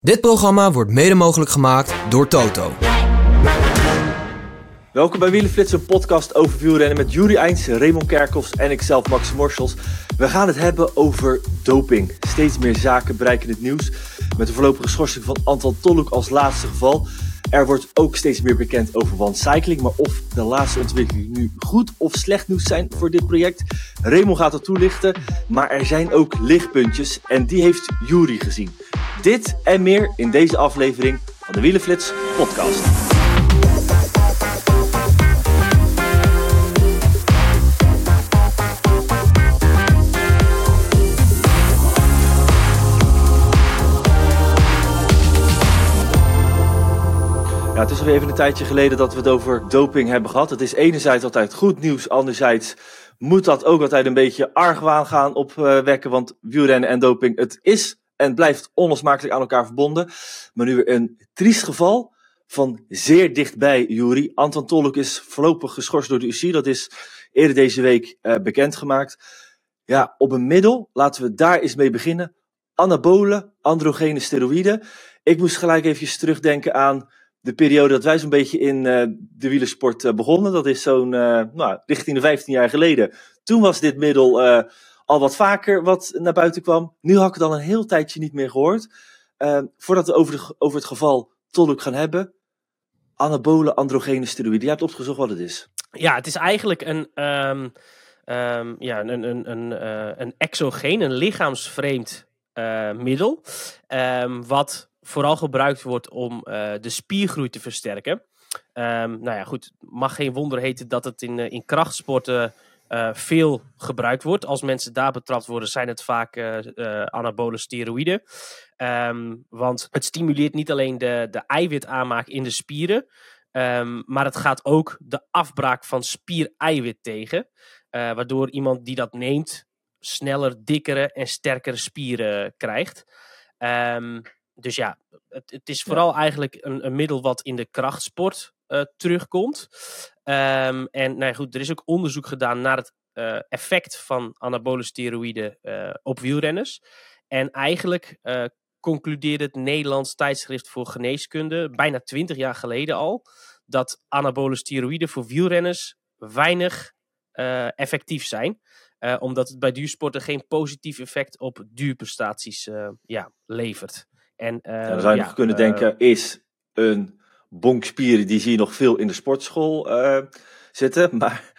Dit programma wordt mede mogelijk gemaakt door Toto. Welkom bij Wielenflits, een podcast over wielrennen met Juri Eindsen, Raymond Kerkhoffs en ikzelf Max Morsels. We gaan het hebben over doping. Steeds meer zaken bereiken het nieuws. Met de voorlopige schorsing van Anton Tolhoek als laatste geval. Er wordt ook steeds meer bekend over one cycling, maar of de laatste ontwikkelingen nu goed of slecht nieuws zijn voor dit project, Raymond gaat het toelichten. Maar er zijn ook lichtpuntjes en die heeft Jury gezien. Dit en meer in deze aflevering van de Wielenflits podcast. Ja, het is alweer even een tijdje geleden dat we het over doping hebben gehad. Het is enerzijds altijd goed nieuws, anderzijds moet dat ook altijd een beetje argwaan gaan opwekken. Want wielrennen en doping, het is en blijft onlosmakelijk aan elkaar verbonden. Maar nu weer een triest geval van zeer dichtbij Jury. Anton Tolk is voorlopig geschorst door de UC. Dat is eerder deze week uh, bekendgemaakt. Ja, op een middel, laten we daar eens mee beginnen. Anabolen, androgene steroïden. Ik moest gelijk even terugdenken aan de periode dat wij zo'n beetje in uh, de wielersport uh, begonnen. Dat is zo'n, nou, richting de 15 jaar geleden. Toen was dit middel al wat vaker wat naar buiten kwam. Nu had ik het al een heel tijdje niet meer gehoord. voordat we over, de, over het geval Tolk gaan hebben. Anabole androgene steroïden. Jij hebt opgezocht wat het is. Ja, het is eigenlijk een, um, um, ja, een, een, een, een exogeen, een lichaamsvreemd middel. Um, wat vooral gebruikt wordt om uh, de spiergroei te versterken. Nou ja, goed, mag geen wonder heten dat het in, in krachtsporten uh, veel gebruikt wordt. Als mensen daar betrapt worden, zijn het vaak anabole steroïden. Um, want het stimuleert niet alleen de, de eiwitaanmaak in de spieren, um, maar het gaat ook de afbraak van spiereiwit tegen. waardoor iemand die dat neemt sneller, dikkere en sterkere spieren krijgt. Um, dus ja, het, het is vooral ja. eigenlijk een, een, middel wat in de krachtsport uh, terugkomt. Um, en nou ja, goed, er is ook onderzoek gedaan naar het uh, effect van anabole steroïden uh, op wielrenners. En eigenlijk concludeerde het Nederlands tijdschrift voor geneeskunde bijna twintig jaar geleden al dat anabole steroïden voor wielrenners weinig effectief zijn. omdat het bij duursporten geen positief effect op duurprestaties ja, levert. En, uh, ja, dan zou je ja, nog kunnen uh, denken, is een bonkspier, die zie je nog veel in de sportschool uh, zitten. Maar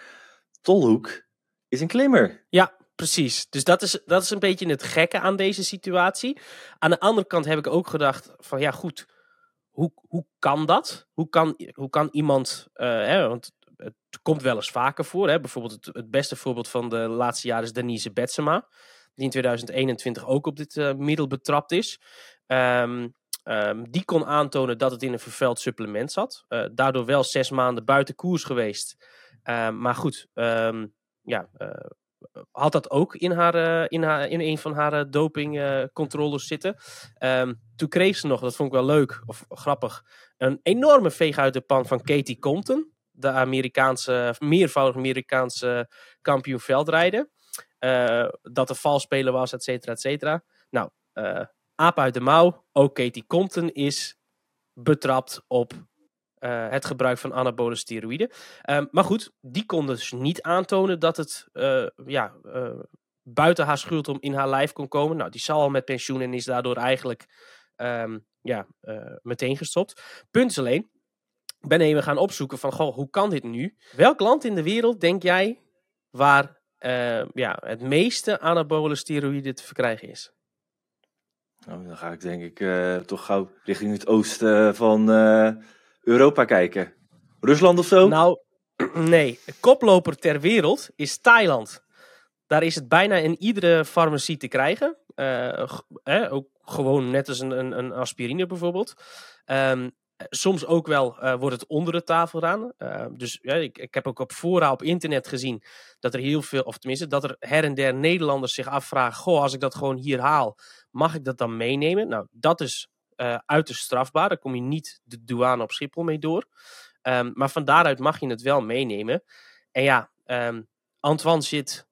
Tolhoek is een klimmer. Ja, precies. Dus dat is, dat is een beetje het gekke aan deze situatie. Aan de andere kant heb ik ook gedacht van ja goed, hoe, hoe kan dat? Hoe kan, hoe kan iemand, hè, want het komt wel eens vaker voor. Hè? Bijvoorbeeld het, het beste voorbeeld van de laatste jaren is Denise Betsema die in 2021 ook op dit uh, middel betrapt is. Um, um, die kon aantonen dat het in een vervuild supplement zat. Uh, daardoor wel zes maanden buiten koers geweest. Uh, maar goed, um, ja, uh, had dat ook in, haar, in, haar, in een van haar dopingcontroles zitten. toen kreeg ze nog, dat vond ik wel leuk of grappig, een enorme veeg uit de pan van Katie Compton. De Amerikaanse, meervoudig Amerikaanse kampioen veldrijden. dat er valspelen was, et cetera, et cetera. Nou, aap uit de mouw. Ook Katie Compton is betrapt op uh, het gebruik van anabole steroïden. Um, maar goed, die kon dus niet aantonen dat het uh, ja, uh, buiten haar schuld om in haar lijf kon komen. Nou, die zal al met pensioen en is daardoor eigenlijk um, ja, meteen gestopt. Punt alleen, ben even gaan opzoeken van, goh, hoe kan dit nu? Welk land in de wereld, denk jij, waar ja, het meeste anabole steroïden te verkrijgen is? Nou, dan ga ik denk ik uh, toch gauw richting het oosten van uh, Europa kijken. Rusland of zo? Nou, nee. Koploper ter wereld is Thailand. Daar is het bijna in iedere farmacie te krijgen. Eh, ook gewoon net als een, een, een aspirine bijvoorbeeld. Um, soms ook wel uh, wordt het onder de tafel gedaan. Uh, dus ja, ik, ik heb ook op fora op internet gezien dat er heel veel, of tenminste, dat er her en der Nederlanders zich afvragen: Goh, als ik dat gewoon hier haal, mag ik dat dan meenemen? Nou, dat is uh, uiterst strafbaar. Daar kom je niet de douane op Schiphol mee door. Um, maar van daaruit mag je het wel meenemen. En ja, um, Antoine zit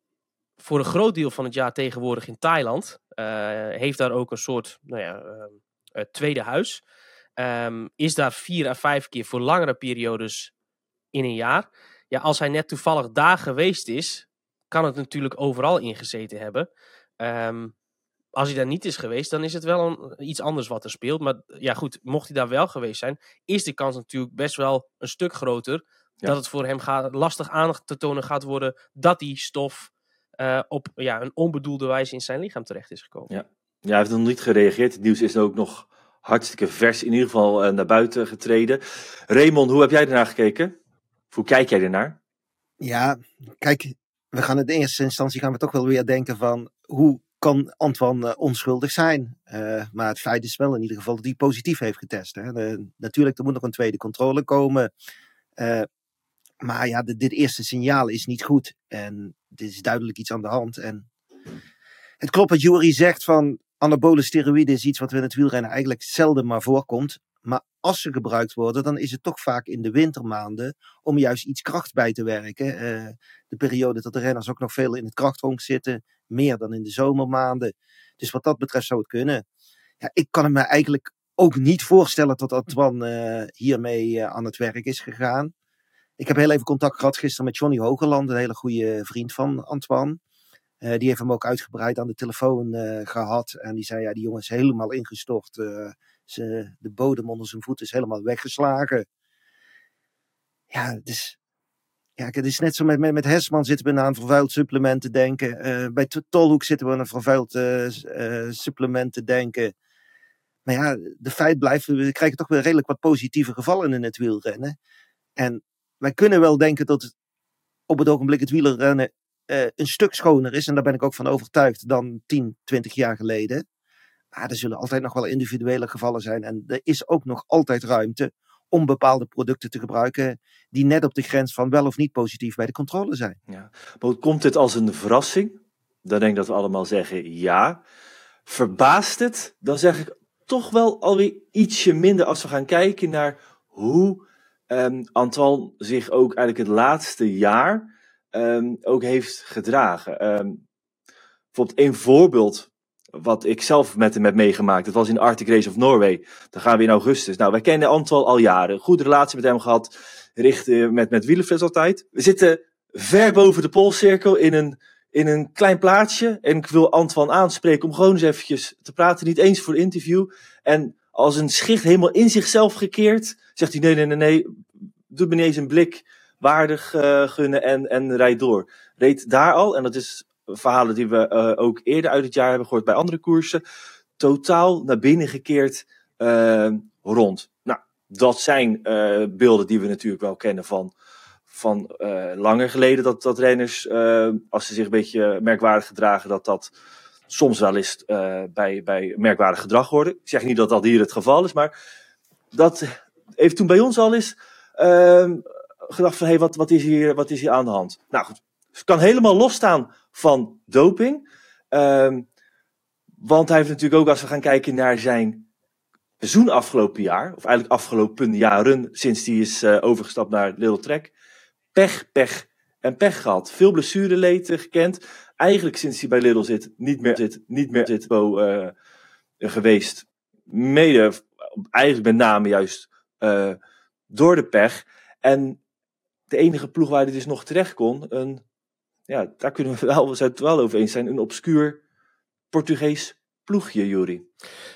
voor een groot deel van het jaar tegenwoordig in Thailand. heeft daar ook een soort, nou ja tweede huis. Ehm, is daar vier à vijf keer voor langere periodes in een jaar. Ja, als hij net toevallig daar geweest is, kan het natuurlijk overal ingezeten hebben. Um, als hij daar niet is geweest, dan is het wel een, iets anders wat er speelt. Maar ja, goed, mocht hij daar wel geweest zijn, is de kans natuurlijk best wel een stuk groter dat het voor hem gaat, lastig aan te tonen gaat worden dat die stof uh, op ja, een onbedoelde wijze in zijn lichaam terecht is gekomen. Ja. ja, hij heeft nog niet gereageerd. Het nieuws is ook nog hartstikke vers in ieder geval uh, naar buiten getreden. Raymond, hoe heb jij ernaar gekeken? Hoe kijk jij ernaar? Ja, kijk, we gaan in eerste instantie gaan we toch wel weer denken van hoe kan Antoine uh, onschuldig zijn. Uh, maar het feit is wel in ieder geval dat hij positief heeft getest. Hè. Natuurlijk, er moet nog een tweede controle komen. Maar ja, dit eerste signaal is niet goed. En dit is duidelijk iets aan de hand. En het klopt wat Jury zegt van anabole steroïden is iets wat we in het wielrennen eigenlijk zelden maar voorkomt. Maar als ze gebruikt worden, dan is het toch vaak in de wintermaanden om juist iets kracht bij te werken. Uh, de periode dat de renners ook nog veel in het krachthonk zitten, meer dan in de zomermaanden. Dus wat dat betreft zou het kunnen. Ja, ik kan me eigenlijk ook niet voorstellen dat Antoine uh, hiermee uh, aan het werk is gegaan. Ik heb heel even contact gehad gisteren met Johnny Hogeland, een hele goede vriend van Antoine. Uh, die heeft hem ook uitgebreid aan de telefoon gehad. En die zei, ja, die jongen is helemaal ingestort. Ze, de bodem onder zijn voeten is helemaal weggeslagen. Ja, is, ja, het is net zo met, met, Hesman zitten we een vervuild supplement te denken. Bij Tolhoek zitten we aan een vervuild supplement te denken. Maar ja, de feit blijft, we krijgen toch weer redelijk wat positieve gevallen in het wielrennen. En wij kunnen wel denken dat op het ogenblik het wielrennen een stuk schoner is. En daar ben ik ook van overtuigd dan 10, 20 jaar geleden. Maar er zullen altijd nog wel individuele gevallen zijn. En er is ook nog altijd ruimte om bepaalde producten te gebruiken die net op de grens van wel of niet positief bij de controle zijn. Ja. Maar komt dit als een verrassing? Dan denk ik dat we allemaal zeggen ja. Verbaast het? Dan zeg ik toch wel alweer ietsje minder als we gaan kijken naar hoe um, zich ook eigenlijk het laatste jaar um, ook heeft gedragen. Um, bijvoorbeeld een voorbeeld wat ik zelf met hem heb meegemaakt. Dat was in Arctic Race of Norway. Dan gaan we in augustus. Nou, wij kennen Antal al jaren. Goede relatie met hem gehad. Richten met, met altijd. We zitten ver boven de Poolcirkel in een, in een klein plaatsje. En ik wil Antoine aanspreken om gewoon eens eventjes te praten. Niet eens voor interview. En als een schicht helemaal in zichzelf gekeerd. Zegt hij nee, nee, nee, nee. Doe me niet eens een blik waardig uh, gunnen en, en rijd door. Reed daar al, en dat is verhalen die we uh, ook eerder uit het jaar hebben gehoord bij andere koersen, totaal naar binnen gekeerd uh, rond. Nou, dat zijn beelden die we natuurlijk wel kennen van, van langer geleden. Dat, dat renners, als ze zich een beetje merkwaardig gedragen, dat dat soms wel eens bij, bij merkwaardig gedrag worden. Ik zeg niet dat dat hier het geval is, maar dat heeft toen bij ons al eens gedacht van, hé, hey, wat, wat, is hier, wat is hier aan de hand? Nou goed, het kan helemaal losstaan van doping. Um, want hij heeft natuurlijk ook, als we gaan kijken naar zijn seizoen afgelopen jaar, of eigenlijk afgelopen jaren, sinds hij is uh, overgestapt naar Little Trek, pech, pech en pech gehad. Veel blessureleed gekend. Eigenlijk sinds hij bij Little zit, niet meer zit, niet meer zit uh, geweest. Mede, eigenlijk met name juist uh, door de pech. En de enige ploeg waar hij dus nog terecht kon, een ja, daar kunnen we wel, we zijn het wel over eens zijn, een obscuur Portugees ploegje, Juri.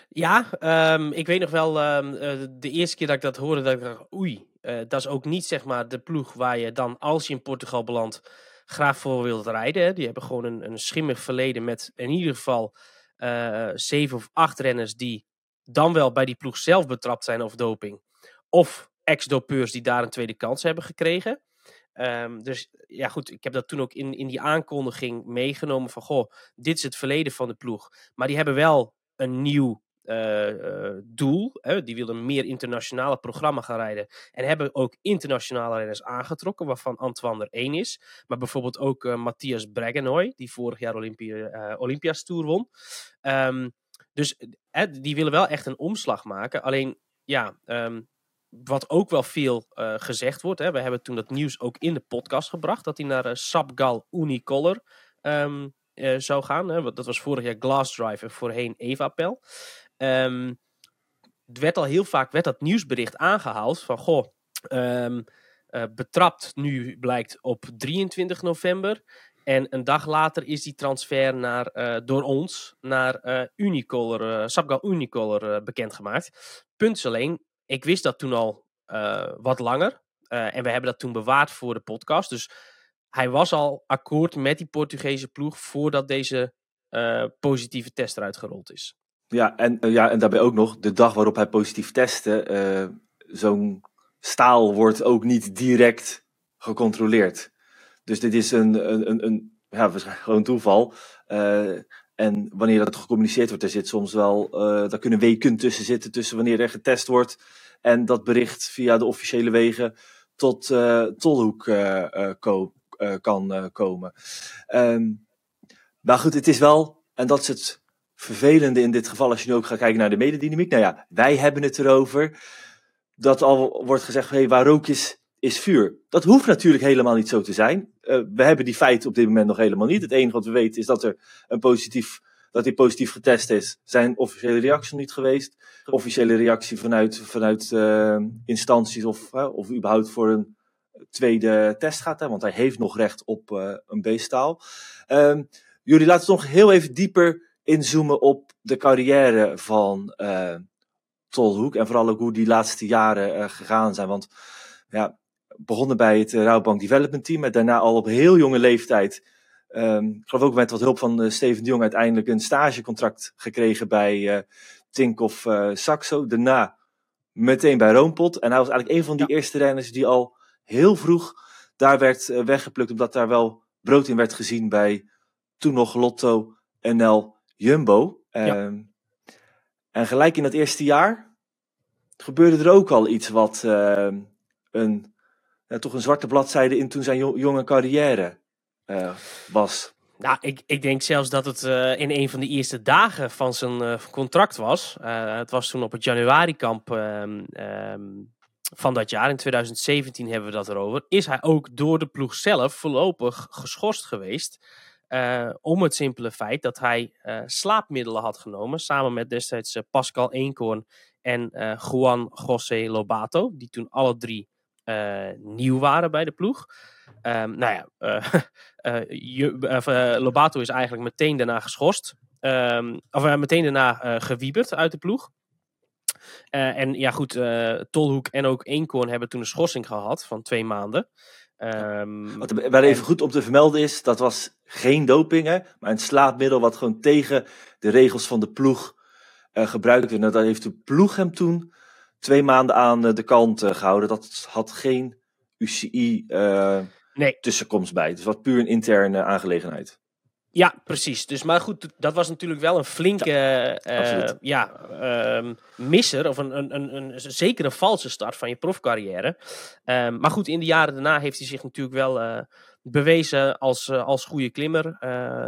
Ja, um, ik weet nog wel, um, de eerste keer dat ik dat hoorde, dat ik oei, uh, dat is ook niet zeg maar de ploeg waar je dan, als je in Portugal belandt, graag voor wilt rijden. Hè. Die hebben gewoon een, een schimmig verleden met in ieder geval uh, zeven of acht renners die dan wel bij die ploeg zelf betrapt zijn of doping. Of ex-dopeurs die daar een tweede kans hebben gekregen. Um, dus ja, goed, ik heb dat toen ook in, in die aankondiging meegenomen van, goh, dit is het verleden van de ploeg. Maar die hebben wel een nieuw uh, uh, doel. Hè? Die willen een meer internationale programma gaan rijden. En hebben ook internationale renners aangetrokken, waarvan Antoine er één is. Maar bijvoorbeeld ook uh, Matthias Bregenoy, die vorig jaar Olympia, Olympia's won. Um, dus die willen wel echt een omslag maken. Alleen, ja, um, wat ook wel veel uh, gezegd wordt. Hè. We hebben toen dat nieuws ook in de podcast gebracht. Dat hij naar uh, Sapgal Unicolor um, uh, zou gaan. Hè. Dat was vorig jaar Glass Drive en voorheen Evapel. Um, het werd al heel vaak werd dat nieuwsbericht aangehaald van goh, ehm, eh, betrapt nu blijkt op 23 november. En een dag later is die transfer naar, eh, door ons naar uh, Unicolor, Sapgal Unicolor bekendgemaakt. Punt alleen, ik wist dat toen al wat langer. en we hebben dat toen bewaard voor de podcast. Dus hij was al akkoord met die Portugese ploeg voordat deze positieve test eruit gerold is. Ja en, ja, en daarbij ook nog, de dag waarop hij positief testte, zo'n staal wordt ook niet direct gecontroleerd. Dus dit is een, een, een, een ja, gewoon toeval. En wanneer dat gecommuniceerd wordt, er zit soms wel, uh, daar kunnen weken tussen zitten, tussen wanneer er getest wordt en dat bericht via de officiële wegen tot uh, Tolhoek ko kan komen. Um, maar goed, het is wel, en dat is het vervelende in dit geval, als je nu ook gaat kijken naar de mededynamiek. Nou ja, wij hebben het erover dat al wordt gezegd, hey, waar rook is, is vuur. Dat hoeft natuurlijk helemaal niet zo te zijn. Uh, we hebben die feiten op dit moment nog helemaal niet. Het enige wat we weten is dat er een positief, dat hij positief getest is. Zijn officiële reactie niet geweest. Officiële reactie vanuit, vanuit uh, instanties of, uh, of überhaupt voor een tweede test gaat. Hè, want hij heeft nog recht op een beestaal. Ehm, jullie laten we nog heel even dieper inzoomen op de carrière van Tolhoek. En vooral ook hoe die laatste jaren uh, gegaan zijn. Want ja, begonnen bij het uh, Rouwbank Development Team. En daarna al op heel jonge leeftijd. Um, ik geloof ook met wat hulp van uh, Steven de Jong uiteindelijk een stagecontract gekregen bij uh, Tinkoff Saxo. Daarna meteen bij Roompot. En hij was eigenlijk een van die ja. eerste renners die al heel vroeg daar werd weggeplukt. Omdat daar wel brood in werd gezien bij toen nog Lotto NL Jumbo. Ja. Um, en gelijk in dat eerste jaar gebeurde er ook al iets wat uh, een, toch een zwarte bladzijde in toen zijn jonge carrière uh, was. Nou, ik, ik denk zelfs dat het uh, in een van de eerste dagen van zijn contract was. het was toen op het januarikamp um, um, van dat jaar, in 2017 hebben we dat erover. Is hij ook door de ploeg zelf voorlopig geschorst geweest. Om het simpele feit dat hij slaapmiddelen had genomen. Samen met destijds Pascal Eenkorn en Juan José Lobato. Die toen alle drie nieuw waren bij de ploeg. Um, nou ja, je, Lobato is eigenlijk meteen daarna geschorst. Um, of meteen daarna gewieberd uit de ploeg. en ja goed, Tolhoek en ook Eenkorn hebben toen een schorsing gehad van twee maanden. Um, wat er even goed om te vermelden is, dat was geen doping, hè, maar een slaapmiddel wat gewoon tegen de regels van de ploeg uh, gebruikt werd. Nou, dat heeft de ploeg hem toen twee maanden aan uh, de kant uh, gehouden. Dat had geen UCI nee. tussenkomst bij. Dus wat puur een interne aangelegenheid. Ja, precies. Dus, maar goed, dat was natuurlijk wel een flinke ja, uh, ja uh, misser. Of een, een, een, een, zeker een valse start van je profcarrière. Um, maar goed, in de jaren daarna heeft hij zich natuurlijk wel uh, bewezen als, uh, als goede klimmer.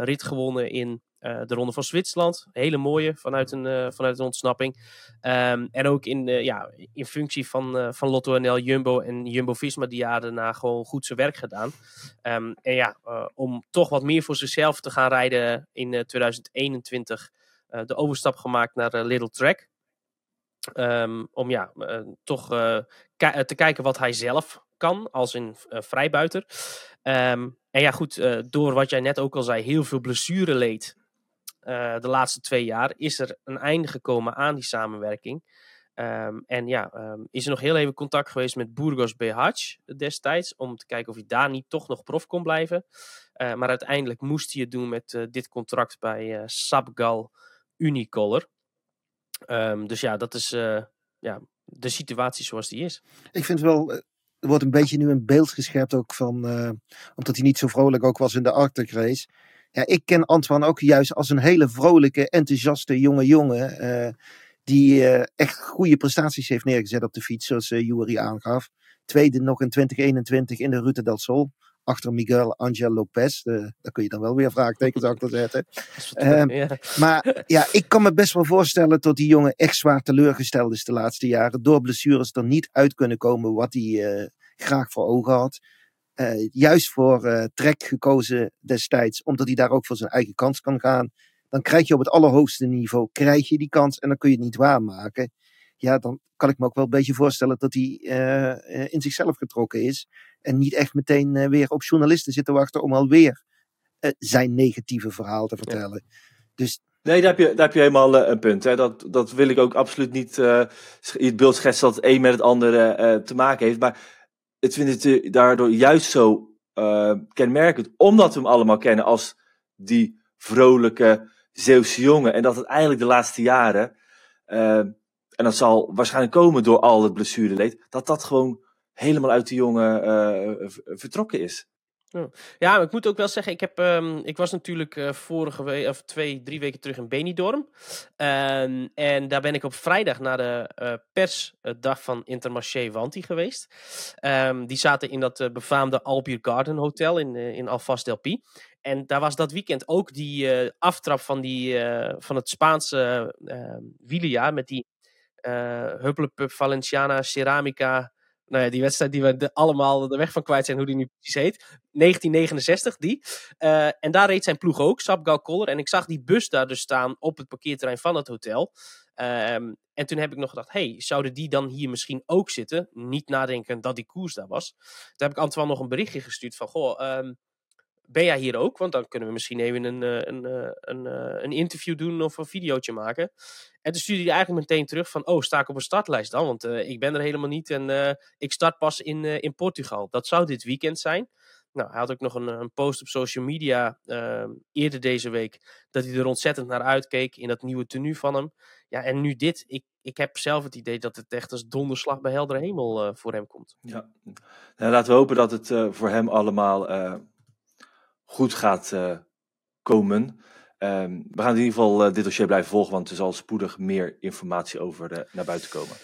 rit gewonnen in uh, de Ronde van Zwitserland. Hele mooie vanuit een, uh, vanuit een ontsnapping. Um, en ook in, uh, ja, in functie van, van Lotto NL, Jumbo en Jumbo-Visma die jaren daarna gewoon goed zijn werk gedaan. Um, en ja, om toch wat meer voor zichzelf te gaan rijden in 2021 de overstap gemaakt naar Little Track. Um, om ja, toch te kijken wat hij zelf kan als een vrijbuiter. en ja, goed, door wat jij net ook al zei, heel veel blessure leed uh, de laatste twee jaar, is er een einde gekomen aan die samenwerking. Um, en ja, um, is er nog heel even contact geweest met Burgos BH destijds, om te kijken of hij daar niet toch nog prof kon blijven. Uh, maar uiteindelijk moest hij het doen met uh, dit contract bij Sabgal Unicolor. Um, dus ja, dat is ja, de situatie zoals die is. Ik vind wel, er wordt een beetje nu een beeld geschept ook van, omdat hij niet zo vrolijk ook was in de Arctic race ja, ik ken Antoine ook juist als een hele vrolijke, enthousiaste jonge jongen. Uh, die uh, echt goede prestaties heeft neergezet op de fiets, zoals uh, Jury aangaf. Tweede nog in 2021 in de Ruta del Sol. Achter Miguel Angel Lopez. daar kun je dan wel weer vraagtekens achter zetten. Ehm, ja. Maar ja, ik kan me best wel voorstellen dat die jongen echt zwaar teleurgesteld is de laatste jaren. Door blessures er niet uit kunnen komen wat hij graag voor ogen had uh, juist voor uh, Trek gekozen destijds, omdat hij daar ook voor zijn eigen kans kan gaan. Dan krijg je op het allerhoogste niveau krijg je die kans en dan kun je het niet waarmaken. ja, dan kan ik me ook wel een beetje voorstellen dat hij uh, in zichzelf getrokken is. En niet echt meteen weer op journalisten zit te wachten om alweer zijn negatieve verhaal te vertellen. Ja. Dus Nee, daar heb je, daar heb je helemaal een punt. Hè. Dat, dat wil ik ook absoluut niet uh, het beeld schetsen dat het een met het andere uh, te maken heeft. Maar ik vind het daardoor juist zo kenmerkend, omdat we hem allemaal kennen als die vrolijke Zeeuwse jongen. En dat het eigenlijk de laatste jaren, en dat zal waarschijnlijk komen door al het blessureleed, dat dat gewoon helemaal uit de jongen vertrokken is. Ja, ik moet ook wel zeggen, ik, heb, um, ik was natuurlijk uh, vorige week, of twee, drie weken terug in Benidorm. Um, en daar ben ik op vrijdag naar de uh, persdag van Intermarché Wanti geweest. Um, die zaten in dat uh, befaamde Albier Garden Hotel in, in Alvast del Pi. En daar was dat weekend ook die aftrap van, die, van het Spaanse wielerjaar met die Hupplepup Valenciana Ceramica nou ja, die wedstrijd die we allemaal de weg van kwijt zijn, hoe die nu precies heet. 1969, die. Uh, en daar reed zijn ploeg ook, Sapgal Koller. En ik zag die bus daar dus staan op het parkeerterrein van het hotel. Um, en toen heb ik nog gedacht, hey, zouden die dan hier misschien ook zitten? Niet nadenken dat die koers daar was. Toen heb ik Antoine nog een berichtje gestuurd van, goh, um, ben jij hier ook? Want dan kunnen we misschien even een, eh, een, een, een, eh, een interview doen of een videootje maken. En toen stuurde hij eigenlijk meteen terug van, oh, sta ik op een startlijst dan? Want ik ben er helemaal niet en ik start pas in, in Portugal. Dat zou dit weekend zijn. Nou, hij had ook nog een, een post op social media ehm, eerder deze week, dat hij er ontzettend naar uitkeek in dat nieuwe tenue van hem. Ja, en nu dit, ik, ik heb zelf het idee dat het echt als donderslag bij heldere hemel voor hem komt. Ja, nou, laten we hopen dat het voor hem allemaal goed gaat komen. Um, we gaan in ieder geval uh, dit dossier blijven volgen, want er zal spoedig meer informatie over uh, naar buiten komen.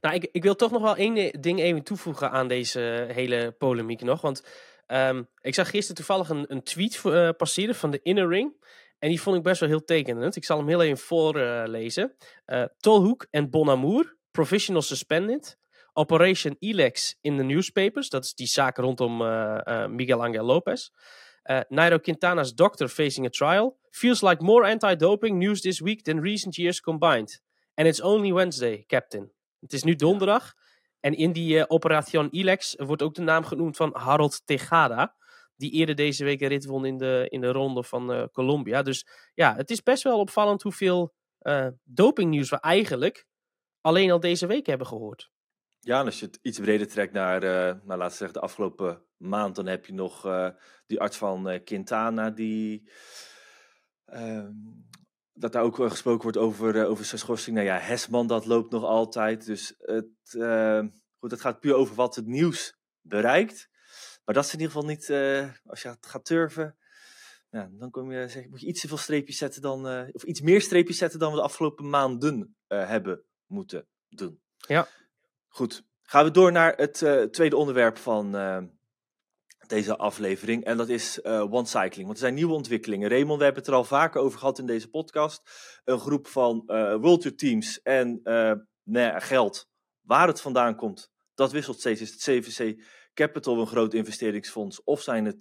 Nou, ik, ik wil toch nog wel één ding even toevoegen aan deze hele polemiek nog. Want um, ik zag gisteren toevallig een, een tweet uh, passeren van de Inner Ring. En die vond ik best wel heel tekenend. Ik zal hem heel even voorlezen. Tolhoek en Bonamour, professional suspended. Operation Elex in the newspapers. Dat is die zaak rondom Miguel Angel Lopez. Uh, Nairo Quintana's doctor facing a trial. Feels like more anti-doping news this week than recent years combined. And it's only Wednesday, captain. Het is nu donderdag. En in die uh, Operation Ilex wordt ook de naam genoemd van Harold Tejada. Die eerder deze week een rit won in de, in de ronde van uh, Colombia. Dus ja, het is best wel opvallend hoeveel dopingnieuws we eigenlijk alleen al deze week hebben gehoord. Ja, en als je het iets breder trekt naar, uh, nou, laten zeggen, de afgelopen maand, dan heb je nog uh, die arts van uh, Quintana, die. Ehm, dat daar ook gesproken wordt over, over zijn schorsing. Nou ja, Hesman, dat loopt nog altijd. Dus het, ehm, goed, het gaat puur over wat het nieuws bereikt. Maar dat is in ieder geval niet, als je gaat turven, dan kom je, zeg, moet je iets te veel streepjes zetten dan, of iets meer streepjes zetten dan we de afgelopen maanden hebben moeten doen. Ja. Goed, gaan we door naar het uh, tweede onderwerp van uh, deze aflevering. En dat is uh, One Cycling. Want er zijn nieuwe ontwikkelingen. Raymond, we hebben het er al vaker over gehad in deze podcast. Een groep van World teams en geld. Waar het vandaan komt, dat wisselt steeds. Is het CVC Capital een groot investeringsfonds? Of zijn het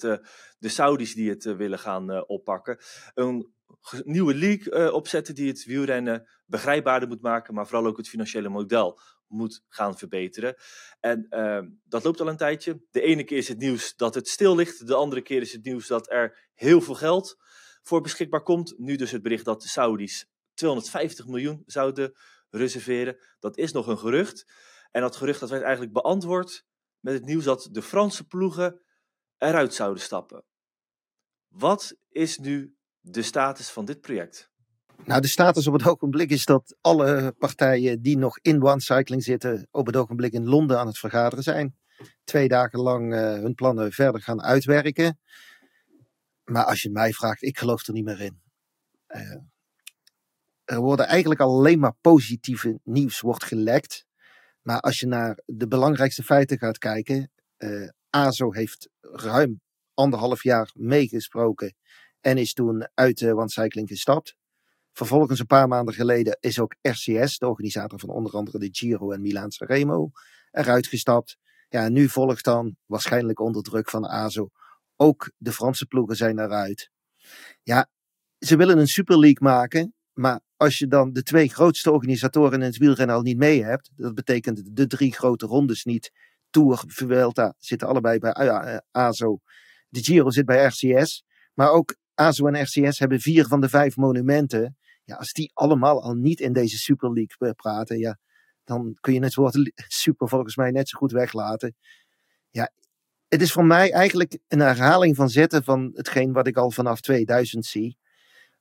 de Saudis die het willen gaan oppakken? Een nieuwe league opzetten die het wielrennen begrijpbaarder moet maken, maar vooral ook het financiële model moet gaan verbeteren. En uh, dat loopt al een tijdje. De ene keer is het nieuws dat het stil ligt, de andere keer is het nieuws dat er heel veel geld voor beschikbaar komt. Nu dus het bericht dat de Saudis 250 miljoen zouden reserveren. Dat is nog een gerucht. En dat gerucht dat werd eigenlijk beantwoord met het nieuws dat de Franse ploegen eruit zouden stappen. Wat is nu de status van dit project? Nou, de status op het ogenblik is dat alle partijen die nog in One Cycling zitten, op het ogenblik in Londen aan het vergaderen zijn. Twee dagen lang uh, hun plannen verder gaan uitwerken. Maar als je mij vraagt, ik geloof er niet meer in. Uh, er worden eigenlijk alleen maar positieve nieuws wordt gelekt. Maar als je naar de belangrijkste feiten gaat kijken. Uh, ASO heeft ruim anderhalf jaar meegesproken en is toen uit uh, One Cycling gestapt. Vervolgens een paar maanden geleden is ook RCS, de organisator van onder andere de Giro en Milaan Remo, eruit gestapt. Ja, nu volgt dan, waarschijnlijk onder druk van ASO, ook de Franse ploegen zijn eruit. Ja, ze willen een Super League maken, Maar als je dan de twee grootste organisatoren in het wielrennen al niet mee hebt, dat betekent de drie grote rondes niet. Tour, Vuelta zitten allebei bij uh, ASO. De Giro zit bij RCS. Maar ook ASO en RCS hebben vier van de vijf monumenten. Ja, als die allemaal al niet in deze Super League praten, ja, dan kun je het woord super volgens mij net zo goed weglaten. Ja, het is voor mij eigenlijk een herhaling van zetten van hetgeen wat ik al vanaf 2000 zie.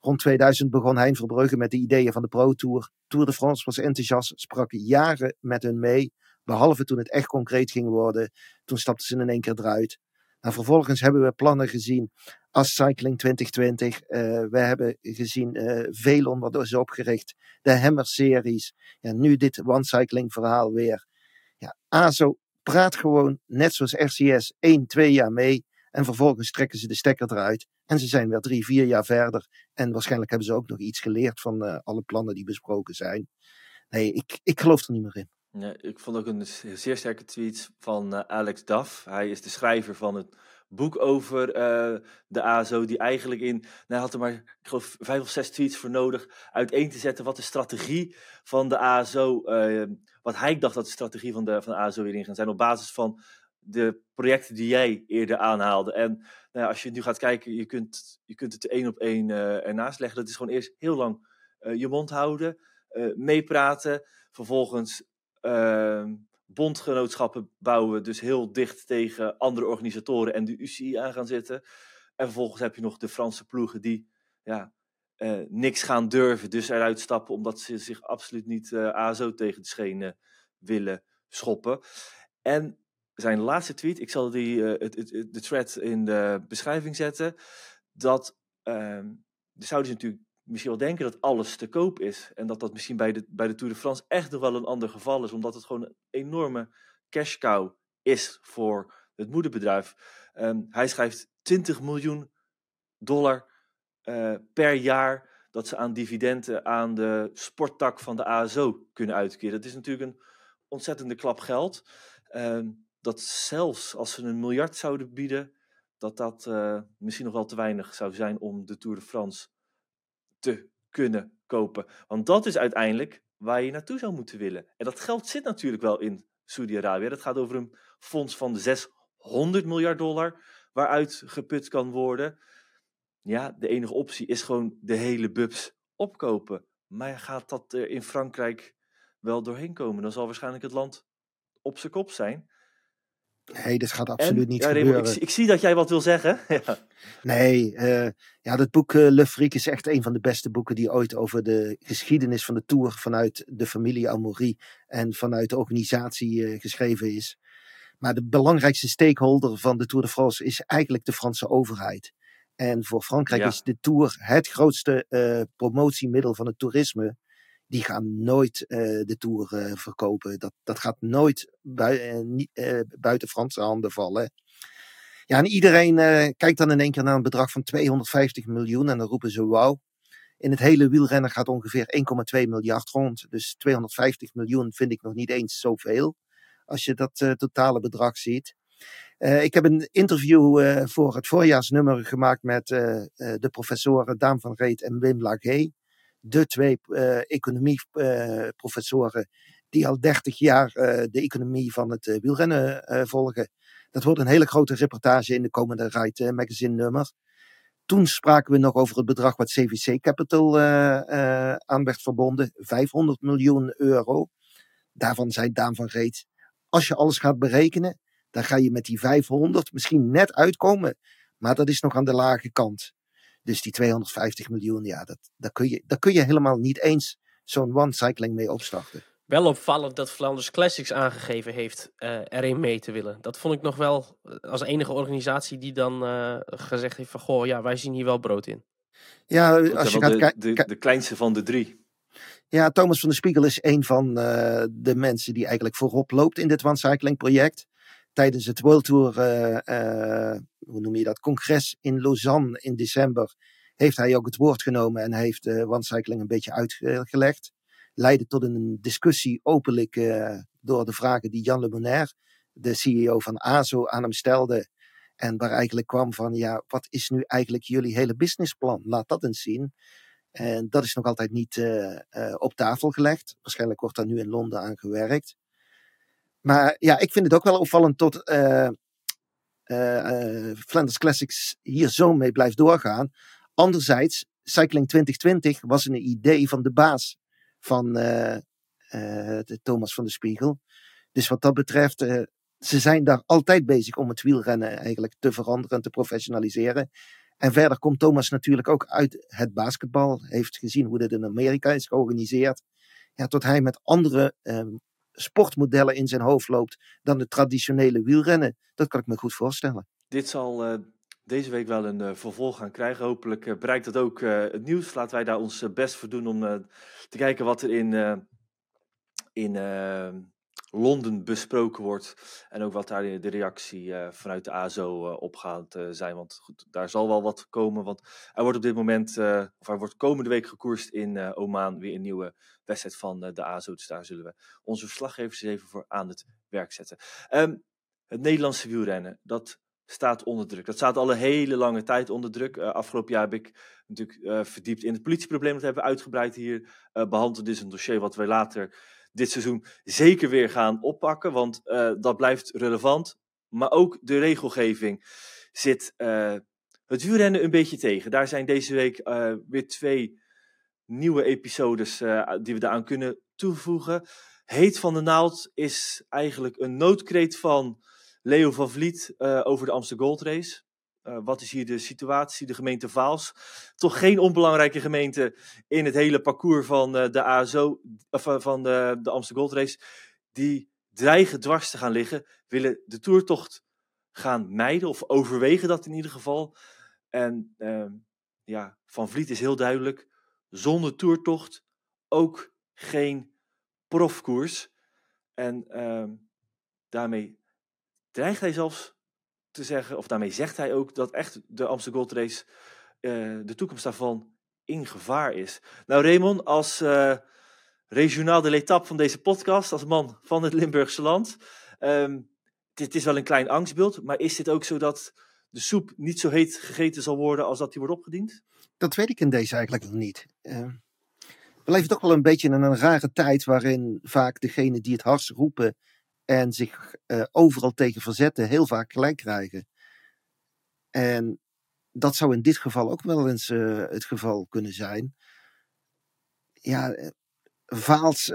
Rond 2000 begon Hein Verbrugge met de ideeën van de Pro Tour. Tour de France was enthousiast, sprak jaren met hun mee. Behalve toen het echt concreet ging worden. Toen stapten ze in één keer eruit. Nou, vervolgens hebben we plannen gezien als Cycling 2020. Uh, we hebben gezien uh, Velon, wat is opgericht. De Hammer-series. Ja, nu dit One Cycling verhaal weer. Ja, ASO praat gewoon, net zoals RCS, één, twee jaar mee. En vervolgens trekken ze de stekker eruit. En ze zijn weer drie, vier jaar verder. En waarschijnlijk hebben ze ook nog iets geleerd van uh, alle plannen die besproken zijn. Nee, ik, ik geloof er niet meer in. Ja, ik vond ook een zeer sterke tweet van uh, Alex Duff. Hij is de schrijver van het boek over uh, de ASO, die eigenlijk in, nou, hij had er maar, ik geloof, vijf of zes tweets voor nodig, uiteen te zetten wat de strategie van de ASO, uh, wat hij dacht dat de strategie van de, van de ASO hierin zijn, op basis van de projecten die jij eerder aanhaalde. En nou als je nu gaat kijken, je kunt, je kunt het één op één uh, ernaast leggen. Dat is gewoon eerst heel lang je mond houden, meepraten, vervolgens bondgenootschappen bouwen, dus heel dicht tegen andere organisatoren en de UCI aan gaan zitten. En vervolgens heb je nog de Franse ploegen die ja, uh, niks gaan durven, dus eruit stappen omdat ze zich absoluut niet uh, ASO tegen de schenen willen schoppen. En zijn laatste tweet, ik zal die, uh, het, het, de thread in de beschrijving zetten, dat ehm, de Saudis natuurlijk misschien wel denken dat alles te koop is. En dat dat misschien bij de, bij de Tour de France echt nog wel een ander geval is. Omdat het gewoon een enorme cash cow is voor het moederbedrijf. Um, hij schrijft 20 miljoen dollar uh, per jaar dat ze aan dividenden aan de sporttak van de ASO kunnen uitkeren. Dat is natuurlijk een ontzettende klap geld. Um, dat zelfs als ze een miljard zouden bieden, dat dat uh, misschien nog wel te weinig zou zijn om de Tour de France te kunnen kopen. Want dat is uiteindelijk waar je naartoe zou moeten willen. En dat geld zit natuurlijk wel in Saudi-Arabië. Dat gaat over een fonds van 600 miljard dollar, waaruit geput kan worden. Ja, de enige optie is gewoon de hele bubs opkopen. Maar gaat dat er in Frankrijk wel doorheen komen? Dan zal waarschijnlijk het land op zijn kop zijn. Nee, dat gaat absoluut en, niet ja, gebeuren. Ik, ik, zie dat jij wat wil zeggen. ja. Nee, uh, ja, dat boek uh, Le is echt een van de beste boeken die ooit over de geschiedenis van de Tour vanuit de familie Amoury en vanuit de organisatie uh, geschreven is. Maar de belangrijkste stakeholder van de Tour de France is eigenlijk de Franse overheid. En voor Frankrijk ja. is de Tour het grootste promotiemiddel van het toerisme die gaan nooit uh, de Tour uh, verkopen. Dat, dat gaat nooit niet, buiten Franse handen vallen. Ja, en iedereen kijkt dan in één keer naar een bedrag van 250 miljoen en dan roepen ze wauw. In het hele wielrennen gaat ongeveer 1,2 miljard rond. Dus 250 miljoen vind ik nog niet eens zoveel. Als je dat totale bedrag ziet. ik heb een interview voor het voorjaarsnummer gemaakt met de professoren Daan van Reet en Wim Laguet de twee uh, economieprofessoren die al 30 jaar uh, de economie van het uh, wielrennen volgen. Dat wordt een hele grote reportage in de komende Ride magazine nummer. Toen spraken we nog over het bedrag wat CVC Capital aan werd verbonden. 500 miljoen euro. Daarvan zei Daan van Reet, als je alles gaat berekenen, dan ga je met die 500 misschien net uitkomen. Maar dat is nog aan de lage kant. Dus die 250 miljoen, ja, dat, daar, kun je, daar kun je helemaal niet eens zo'n one cycling mee opstarten. Wel opvallend dat Flanders Classics aangegeven heeft uh, erin mee te willen. Dat vond ik nog wel eh, als enige organisatie die dan uh, gezegd heeft van... Goh, ja, wij zien hier wel brood in. Ja, als je gaat kijken... De, de, kleinste van de drie. Ja, Thomas van der Spiegel is een van uh, de mensen die eigenlijk voorop loopt in dit one cycling project tijdens het World Tour, uh, hoe noem je dat, congres in Lausanne in december, heeft hij ook het woord genomen en heeft uh, one cycling een beetje uitgelegd. Leidde tot een discussie openlijk door de vragen die Jan Le Monaire, de CEO van ASO, aan hem stelde. En waar eigenlijk kwam van, ja, wat is nu eigenlijk jullie hele businessplan? Laat dat eens zien. En dat is nog altijd niet op tafel gelegd. Waarschijnlijk wordt daar nu in Londen aan gewerkt. Maar ja, ik vind het ook wel opvallend tot Flanders Classics hier zo mee blijft doorgaan. Anderzijds, Cycling 2020 was een idee van de baas van de Thomas van de Spiegel. Dus wat dat betreft, ze zijn daar altijd bezig om het wielrennen eigenlijk te veranderen en te professionaliseren. En verder komt Thomas natuurlijk ook uit het basketbal. Heeft gezien hoe dit in Amerika is georganiseerd. Ja, tot hij met andere ehm, sportmodellen in zijn hoofd loopt dan de traditionele wielrennen. Dat kan ik me goed voorstellen. Dit zal uh, deze week wel een uh, vervolg gaan krijgen. Hopelijk uh, bereikt dat ook het nieuws. Laten wij daar ons best voor doen om te kijken wat er in, in Londen besproken wordt. En ook wat daar de reactie uh, vanuit de ASO uh, op gaat uh, zijn. Want goed, daar zal wel wat komen. Want er wordt op dit moment, of er wordt komende week gekoerst in Oman weer een nieuwe wedstrijd van de ASO. Dus daar zullen we onze verslaggevers even voor aan het werk zetten. Um, het Nederlandse wielrennen, dat staat onder druk. Dat staat al een hele lange tijd onder druk. afgelopen jaar heb ik natuurlijk verdiept in het politieprobleem. Dat hebben we uitgebreid hier behandeld. Dit is een dossier wat wij later dit seizoen zeker weer gaan oppakken, want uh, dat blijft relevant. Maar ook de regelgeving zit uh, het wielrennen een beetje tegen. Daar zijn deze week uh, weer twee nieuwe episodes die we daaraan kunnen toevoegen. Heet van de Naald is eigenlijk een noodkreet van Leo van Vliet over de Amsterdam Gold Race. Uh, wat is hier de situatie? De gemeente Vaals. Toch geen onbelangrijke gemeente in het hele parcours van uh, de ASO, of, uh, van de, de Amsterdam Gold Race. Die dreigen dwars te gaan liggen. Willen de toertocht gaan mijden, of overwegen dat in ieder geval. En ehm, ja, Van Vliet is heel duidelijk. Zonder toertocht ook geen profkoers. En ehm, daarmee dreigt hij zelfs te zeggen, of daarmee zegt hij ook dat echt de Amsterdam Gold Race, uh, de toekomst daarvan in gevaar is. Nou, Raymond, als uh, regionaal de letap van deze podcast, als man van het Limburgse land, um, dit is wel een klein angstbeeld, maar is dit ook zo dat de soep niet zo heet gegeten zal worden als dat die wordt opgediend? Dat weet ik in deze eigenlijk nog niet. Uh, we leven toch wel een beetje in een rare tijd waarin vaak degene die het hardst roepen en zich uh, overal tegen verzetten, heel vaak gelijk krijgen. En dat zou in dit geval ook wel eens uh, het geval kunnen zijn. Ja, eh, Vaals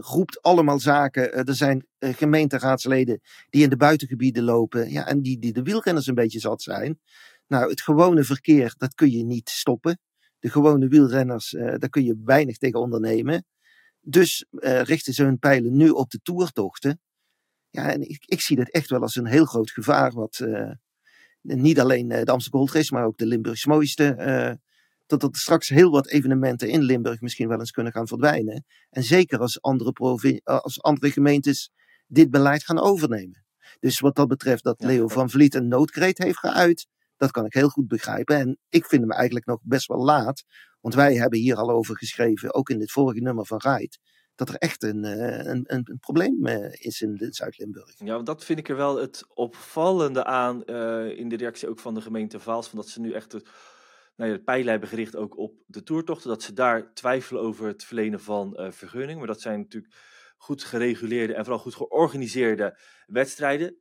roept allemaal zaken. er zijn gemeenteraadsleden die in de buitengebieden lopen. Ja, en die, die de wielrenners een beetje zat zijn. Nou, het gewone verkeer, dat kun je niet stoppen. De gewone wielrenners, daar kun je weinig tegen ondernemen. Dus uh, richten ze hun pijlen nu op de toertochten. Ja, en ik, ik zie dat echt wel als een heel groot gevaar. Wat uh, niet alleen uh, de Amsterdam Gold Race, maar ook de Limburgs mooiste. dat er straks heel wat evenementen in Limburg misschien wel eens kunnen gaan verdwijnen. En zeker als andere, als andere gemeentes dit beleid gaan overnemen. Dus wat dat betreft dat Leo van Vliet een noodkreet heeft geuit, dat kan ik heel goed begrijpen. En ik vind hem eigenlijk nog best wel laat want wij hebben hier al over geschreven, ook in dit vorige nummer van Rait, dat er echt een, eh, een, een, een probleem eh, is in Zuid-Limburg. Ja, dat vind ik er wel het opvallende aan uh, in de reactie ook van de gemeente Vaals, van dat ze nu echt het, nou ja, de pijlen hebben gericht ook op de toertochten, dat ze daar twijfelen over het verlenen van vergunning. Maar dat zijn natuurlijk goed gereguleerde en vooral goed georganiseerde wedstrijden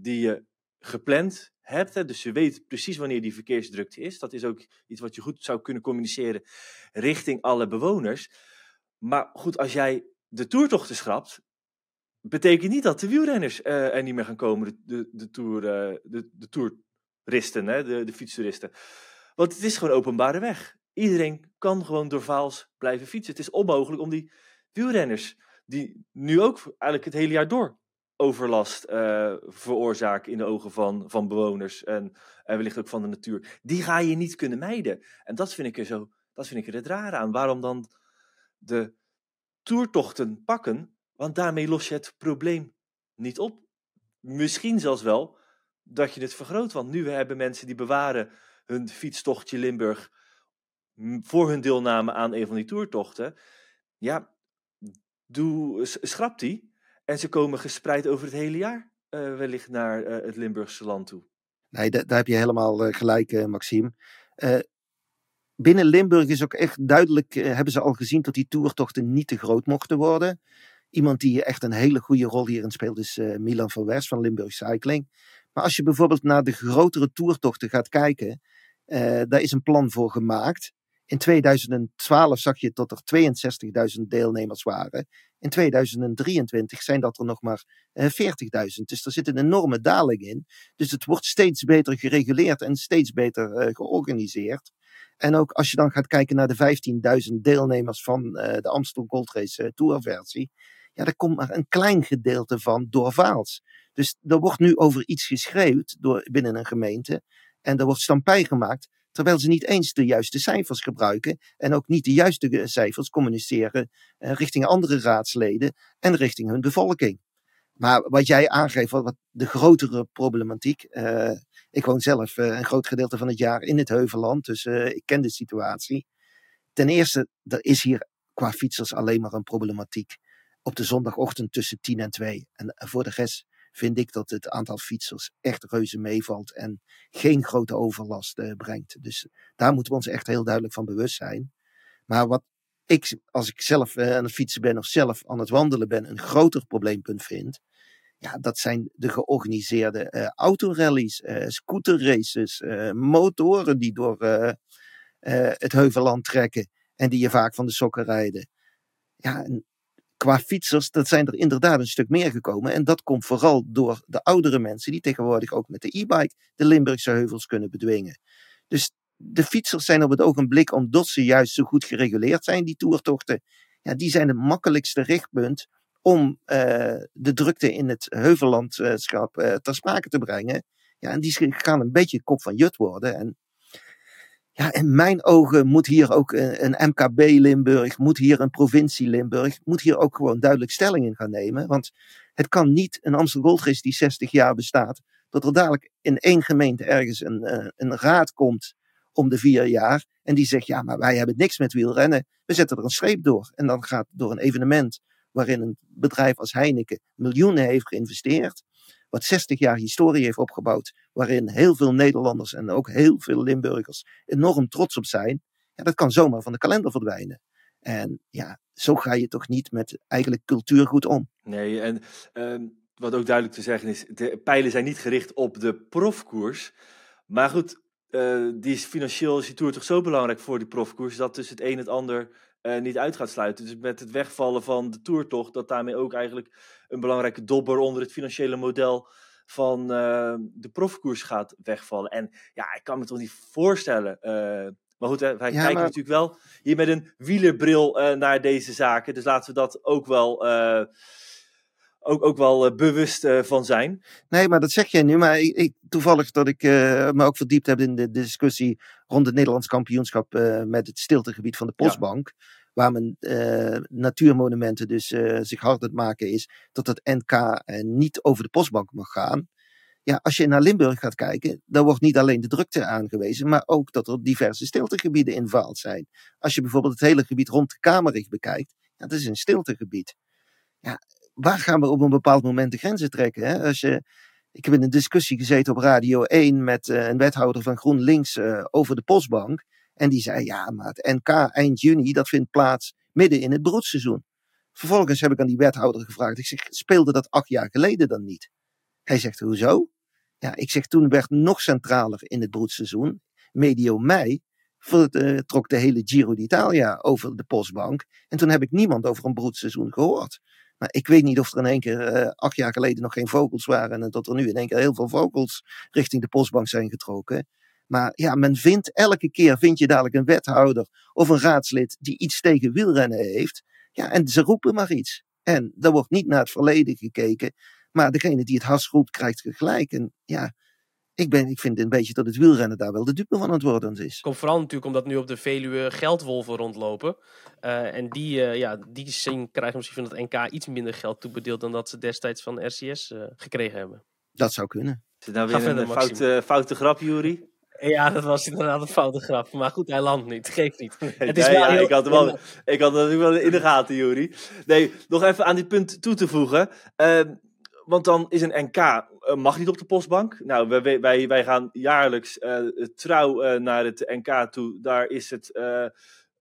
die je gepland hebt. Hè, dus je weet precies wanneer die verkeersdrukte is. Dat is ook iets wat je goed zou kunnen communiceren richting alle bewoners. Maar goed, als jij de toertochten schrapt, betekent niet dat de wielrenners uh, er niet meer gaan komen, de, de, de, tour, uh, de, de toeristen, hè, de, de fietstoeristen. Want het is gewoon openbare weg. Iedereen kan gewoon door Vaals blijven fietsen. Het is onmogelijk om die wielrenners, die nu ook eigenlijk het hele jaar door overlast uh, veroorzaken in de ogen van, van bewoners en, en wellicht ook van de natuur. Die ga je niet kunnen mijden. En dat vind ik er zo, dat vind ik er het raar aan. Waarom dan de toertochten pakken? Want daarmee los je het probleem niet op. Misschien zelfs wel dat je het vergroot. Want nu hebben mensen die bewaren hun fietstochtje Limburg voor hun deelname aan een van die toertochten. Ja, doe, schrap die. En ze komen gespreid over het hele jaar uh, wellicht naar uh, het Limburgse land toe. Nee, daar heb je helemaal uh, gelijk, Maxime. binnen Limburg is ook echt duidelijk, eh, hebben ze al gezien dat die toertochten niet te groot mochten worden. Iemand die echt een hele goede rol hierin speelt is eh, Milan van West van Limburg Cycling. Maar als je bijvoorbeeld naar de grotere toertochten gaat kijken, daar is een plan voor gemaakt. In 2012 zag je dat er 62.000 deelnemers waren. In 2023 zijn dat er nog maar uh, 40.000. Dus er zit een enorme daling in. Dus het wordt steeds beter gereguleerd en steeds beter uh, georganiseerd. En ook als je dan gaat kijken naar de 15.000 deelnemers van uh, de Amstel Gold Race Tourversie. Ja, daar komt maar een klein gedeelte van door Vaals. Dus er wordt nu over iets geschreeuwd door, binnen een gemeente. En er wordt stampij gemaakt, terwijl ze niet eens de juiste cijfers gebruiken. En ook niet de juiste cijfers communiceren uh, richting andere raadsleden en richting hun bevolking. Maar wat jij aangeeft, wat de grotere problematiek. Uh, ik woon zelf een groot gedeelte van het jaar in het Heuvelland, dus ik ken de situatie. Ten eerste, er is hier qua fietsers alleen maar een problematiek op de zondagochtend tussen 10 en 2. En voor de rest vind ik dat het aantal fietsers echt reuze meevalt en geen grote overlast uh, brengt. Dus daar moeten we ons echt heel duidelijk van bewust zijn. Maar wat ik, als ik zelf uh, aan het fietsen ben of zelf aan het wandelen ben, een groter probleempunt vind. Ja, dat zijn de georganiseerde uh, autorallies, scooterraces, motoren die door het heuvelland trekken en die je vaak van de sokken rijden. Ja, en qua fietsers, dat zijn er inderdaad een stuk meer gekomen. En dat komt vooral door de oudere mensen die tegenwoordig ook met de e-bike de Limburgse heuvels kunnen bedwingen. Dus de fietsers zijn op het ogenblik, omdat ze juist zo goed gereguleerd zijn, die toertochten, ja, die zijn het makkelijkste richtpunt om uh, de drukte in het heuvellandschap uh, ter sprake te brengen. Ja, en die gaan een beetje kop van jut worden. En ja, in mijn ogen moet hier ook een, een, MKB Limburg, moet hier een provincie Limburg, moet hier ook gewoon duidelijk stelling in gaan nemen. Want het kan niet een Amsterdam Gold die 60 jaar bestaat, dat er dadelijk in één gemeente ergens een, uh, een raad komt om de vier jaar en die zegt, ja, maar wij hebben niks met wielrennen, we zetten er een streep door. En dan gaat door een evenement waarin een bedrijf als Heineken miljoenen heeft geïnvesteerd, wat 60 jaar historie heeft opgebouwd, waarin heel veel Nederlanders en ook heel veel Limburgers enorm trots op zijn, dat kan zomaar van de kalender verdwijnen. En ja, zo ga je toch niet met eigenlijk cultuurgoed om. Nee, en uh, wat ook duidelijk te zeggen is, de pijlen zijn niet gericht op de profkoers. Maar goed, uh, die is financieel is die toch zo belangrijk voor die profkoers, dat dus het een het ander uh, niet uit gaat sluiten. Dus met het wegvallen van de Tourtocht, dat daarmee ook eigenlijk een belangrijke dobber onder het financiële model van uh, de profkoers gaat wegvallen. En ja, ik kan me toch niet voorstellen. Uh, maar goed, wij ja, kijken maar... natuurlijk wel hier met een wielerbril naar deze zaken. Dus laten we dat ook wel, ook, ook wel bewust van zijn. Nee, maar dat zeg jij nu. Maar ik, ik, toevallig dat ik me ook verdiept heb in de discussie rond het Nederlands kampioenschap met het stiltegebied van de Postbank. Ja waar men natuurmonumenten dus zich hard aan het maken is, dat het NK niet over de postbank mag gaan. Ja, als je naar Limburg gaat kijken, dan wordt niet alleen de drukte aangewezen, maar ook dat er diverse stiltegebieden in Vaals zijn. Als je bijvoorbeeld het hele gebied rond de Kamerig bekijkt, ja, dat is een stiltegebied. Ja, waar gaan we op een bepaald moment de grenzen trekken? Hè? Als je, ik heb in een discussie gezeten op Radio 1 met een wethouder van GroenLinks over de postbank. En die zei, ja, maar het NK eind juni, dat vindt plaats midden in het broedseizoen. Vervolgens heb ik aan die wethouder gevraagd, ik zeg, speelde dat acht jaar geleden dan niet? Hij zegt, hoezo? Ja, ik zeg, toen werd nog centraler in het broedseizoen, medio mei, uh, trok de hele Giro d'Italia over de postbank. En toen heb ik niemand over een broedseizoen gehoord. Maar ik weet niet of er in één keer uh, acht jaar geleden nog geen vogels waren en dat er nu in één keer heel veel vogels richting de postbank zijn getrokken. Maar ja, men vindt elke keer, vind je dadelijk een wethouder of een raadslid die iets tegen wielrennen heeft. Ja, en ze roepen maar iets. En er wordt niet naar het verleden gekeken, maar degene die het hardst roept krijgt gelijk. En ja, ik, ben, ik vind een beetje dat het wielrennen daar wel de dupe van het worden is. Komt vooral natuurlijk omdat nu op de Veluwe geldwolven rondlopen. Uh, en die, uh, ja, die zien, krijgen misschien van het NK iets minder geld toebedeeld dan dat ze destijds van RCS uh, eh, gekregen hebben. Dat zou kunnen. Is het nou weer een foute, foute grap, Jury? Ja, dat was inderdaad een foute grap. Maar goed, hij landt niet. Geeft niet. Het is ja, ik, had hem wel, ik had het wel in de gaten, Juri. Nee, nog even aan dit punt toe te voegen. Uh, want dan is een NK, eh, mag niet op de postbank. Nou, wij, wij, wij gaan jaarlijks uh, trouw naar het NK toe. Daar is het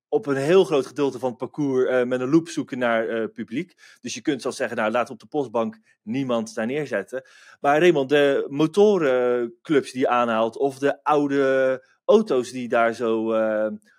op een heel groot gedeelte van het parcours met een loop zoeken naar publiek. Dus je kunt zelfs zeggen, nou laat op de postbank niemand daar neerzetten. Maar Raymond, de motorenclubs die je aanhaalt of de oude auto's die daar zo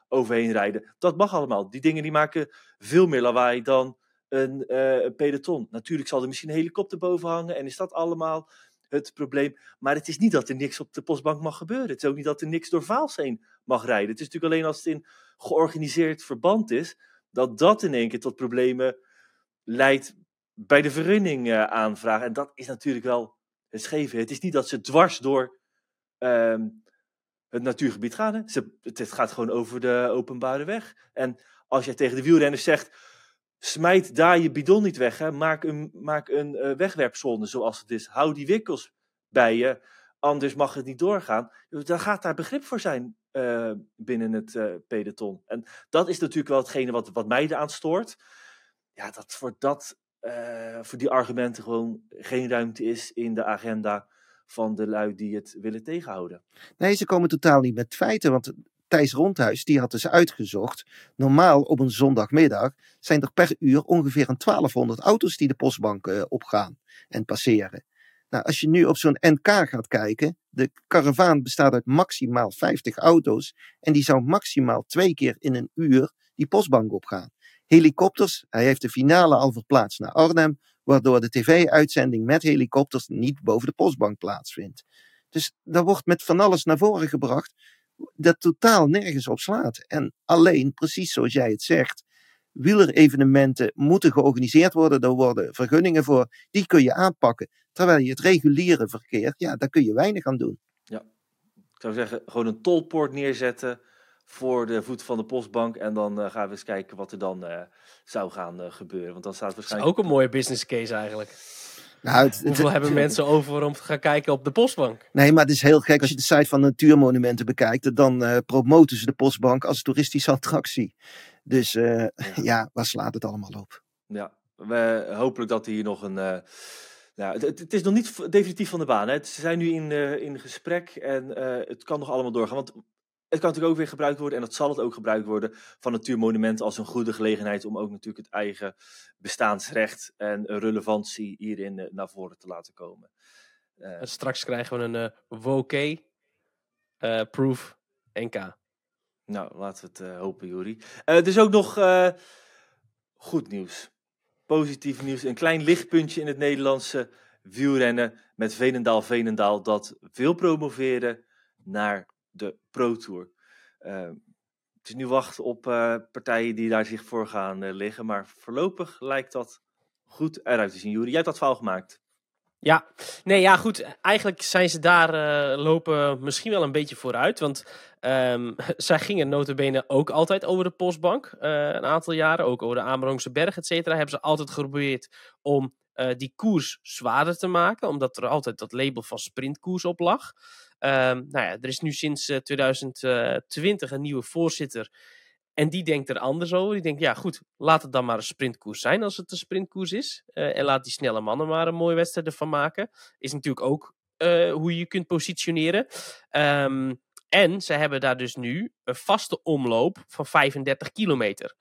overheen rijden, dat mag allemaal. Die dingen die maken veel meer lawaai dan een, een peloton. Natuurlijk zal er misschien een helikopter boven hangen en is dat allemaal het probleem. Maar het is niet dat er niks op de postbank mag gebeuren. Het is ook niet dat er niks door Vaals heen mag rijden. Het is natuurlijk alleen als het in georganiseerd verband is, dat dat in één keer tot problemen leidt bij de vergunning uh, aanvraag. En dat is natuurlijk wel het scheve. Het is niet dat ze dwars door uh, het natuurgebied gaan. Ze, het, gaat gewoon over de openbare weg. En als jij tegen de wielrenners zegt, smijt daar je bidon niet weg. Hè. Maak een, maak een uh, wegwerpzone zoals het is. Hou die wikkels bij je. Anders mag het niet doorgaan. Dan gaat daar begrip voor zijn uh, binnen het uh. En dat is natuurlijk wel hetgene wat, wat mij eraan stoort. Ja, dat voor, dat, voor die argumenten gewoon geen ruimte is in de agenda van de lui die het willen tegenhouden. Nee, ze komen totaal niet met feiten. Want Thijs Rondhuis die had dus uitgezocht. Normaal op een zondagmiddag zijn er per uur ongeveer een 1200 auto's die de postbank opgaan en passeren. Nou, als je nu op zo'n NK gaat kijken, de karavaan bestaat uit maximaal 50 auto's en die zou maximaal twee keer in een uur die postbank opgaan. Helikopters, hij heeft de finale al verplaatst naar Arnhem, waardoor de tv-uitzending met helikopters niet boven de postbank plaatsvindt. Dus daar wordt met van alles naar voren gebracht dat totaal nergens op slaat. En alleen, precies zoals jij het zegt, wielerevenementen moeten georganiseerd worden. Er worden vergunningen voor, die kun je aanpakken. Terwijl je het reguliere verkeer, ja, daar kun je weinig aan doen. Ja, ik zou zeggen, gewoon een tolpoort neerzetten voor de voet van de postbank. En dan uh, gaan we eens kijken wat er dan uh, zou gaan uh, gebeuren. Want dan staat waarschijnlijk... Dat is ook een mooie business case eigenlijk. Nou, het, Hoeveel het, hebben mensen over om te gaan kijken op de postbank? Nee, maar het is heel gek. Als je de site van Natuurmonumenten bekijkt, dan promoten ze de postbank als toeristische attractie. Dus ja. ja, waar slaat het allemaal op? Ja, we, hopelijk dat hier nog een ja, het, het, is nog niet definitief van de baan. Hè. Ze zijn nu in, uh, in gesprek en uh, het kan nog allemaal doorgaan. Want het kan natuurlijk ook weer gebruikt worden, en dat zal het ook gebruikt worden, van natuurmonumenten als een goede gelegenheid om ook natuurlijk het eigen bestaansrecht en relevantie hierin uh, naar voren te laten komen. en straks krijgen we een uh, WOK proof NK. Nou, laten we het hopen, Juri. er is ook nog goed nieuws positief nieuws. Een klein lichtpuntje in het Nederlandse wielrennen met Veenendaal-Veenendaal dat wil promoveren naar de Pro Tour. Uh, het is nu wachten op uh, partijen die daar zich voor gaan uh, liggen, maar voorlopig lijkt dat goed eruit te zien. Jury, jij hebt dat fout gemaakt. Ja, nee, ja, goed. Eigenlijk zijn ze daar uh, lopen misschien wel een beetje vooruit. Want um, zij gingen notabene ook altijd over de postbank. Een aantal jaren, ook over de Amerongse berg, et cetera. Hebben ze altijd geprobeerd om die koers zwaarder te maken. Omdat er altijd dat label van sprintkoers op lag. Um, nou ja, er is nu sinds 2020 een nieuwe voorzitter. En die denkt er anders over. Die denkt, ja goed, laat het dan maar een sprintkoers zijn als het een sprintkoers is. Uh, en laat die snelle mannen maar een mooie wedstrijd ervan maken. Is natuurlijk ook uh, hoe je je kunt positioneren. Um, en ze hebben daar dus nu een vaste omloop van 35 kilometer.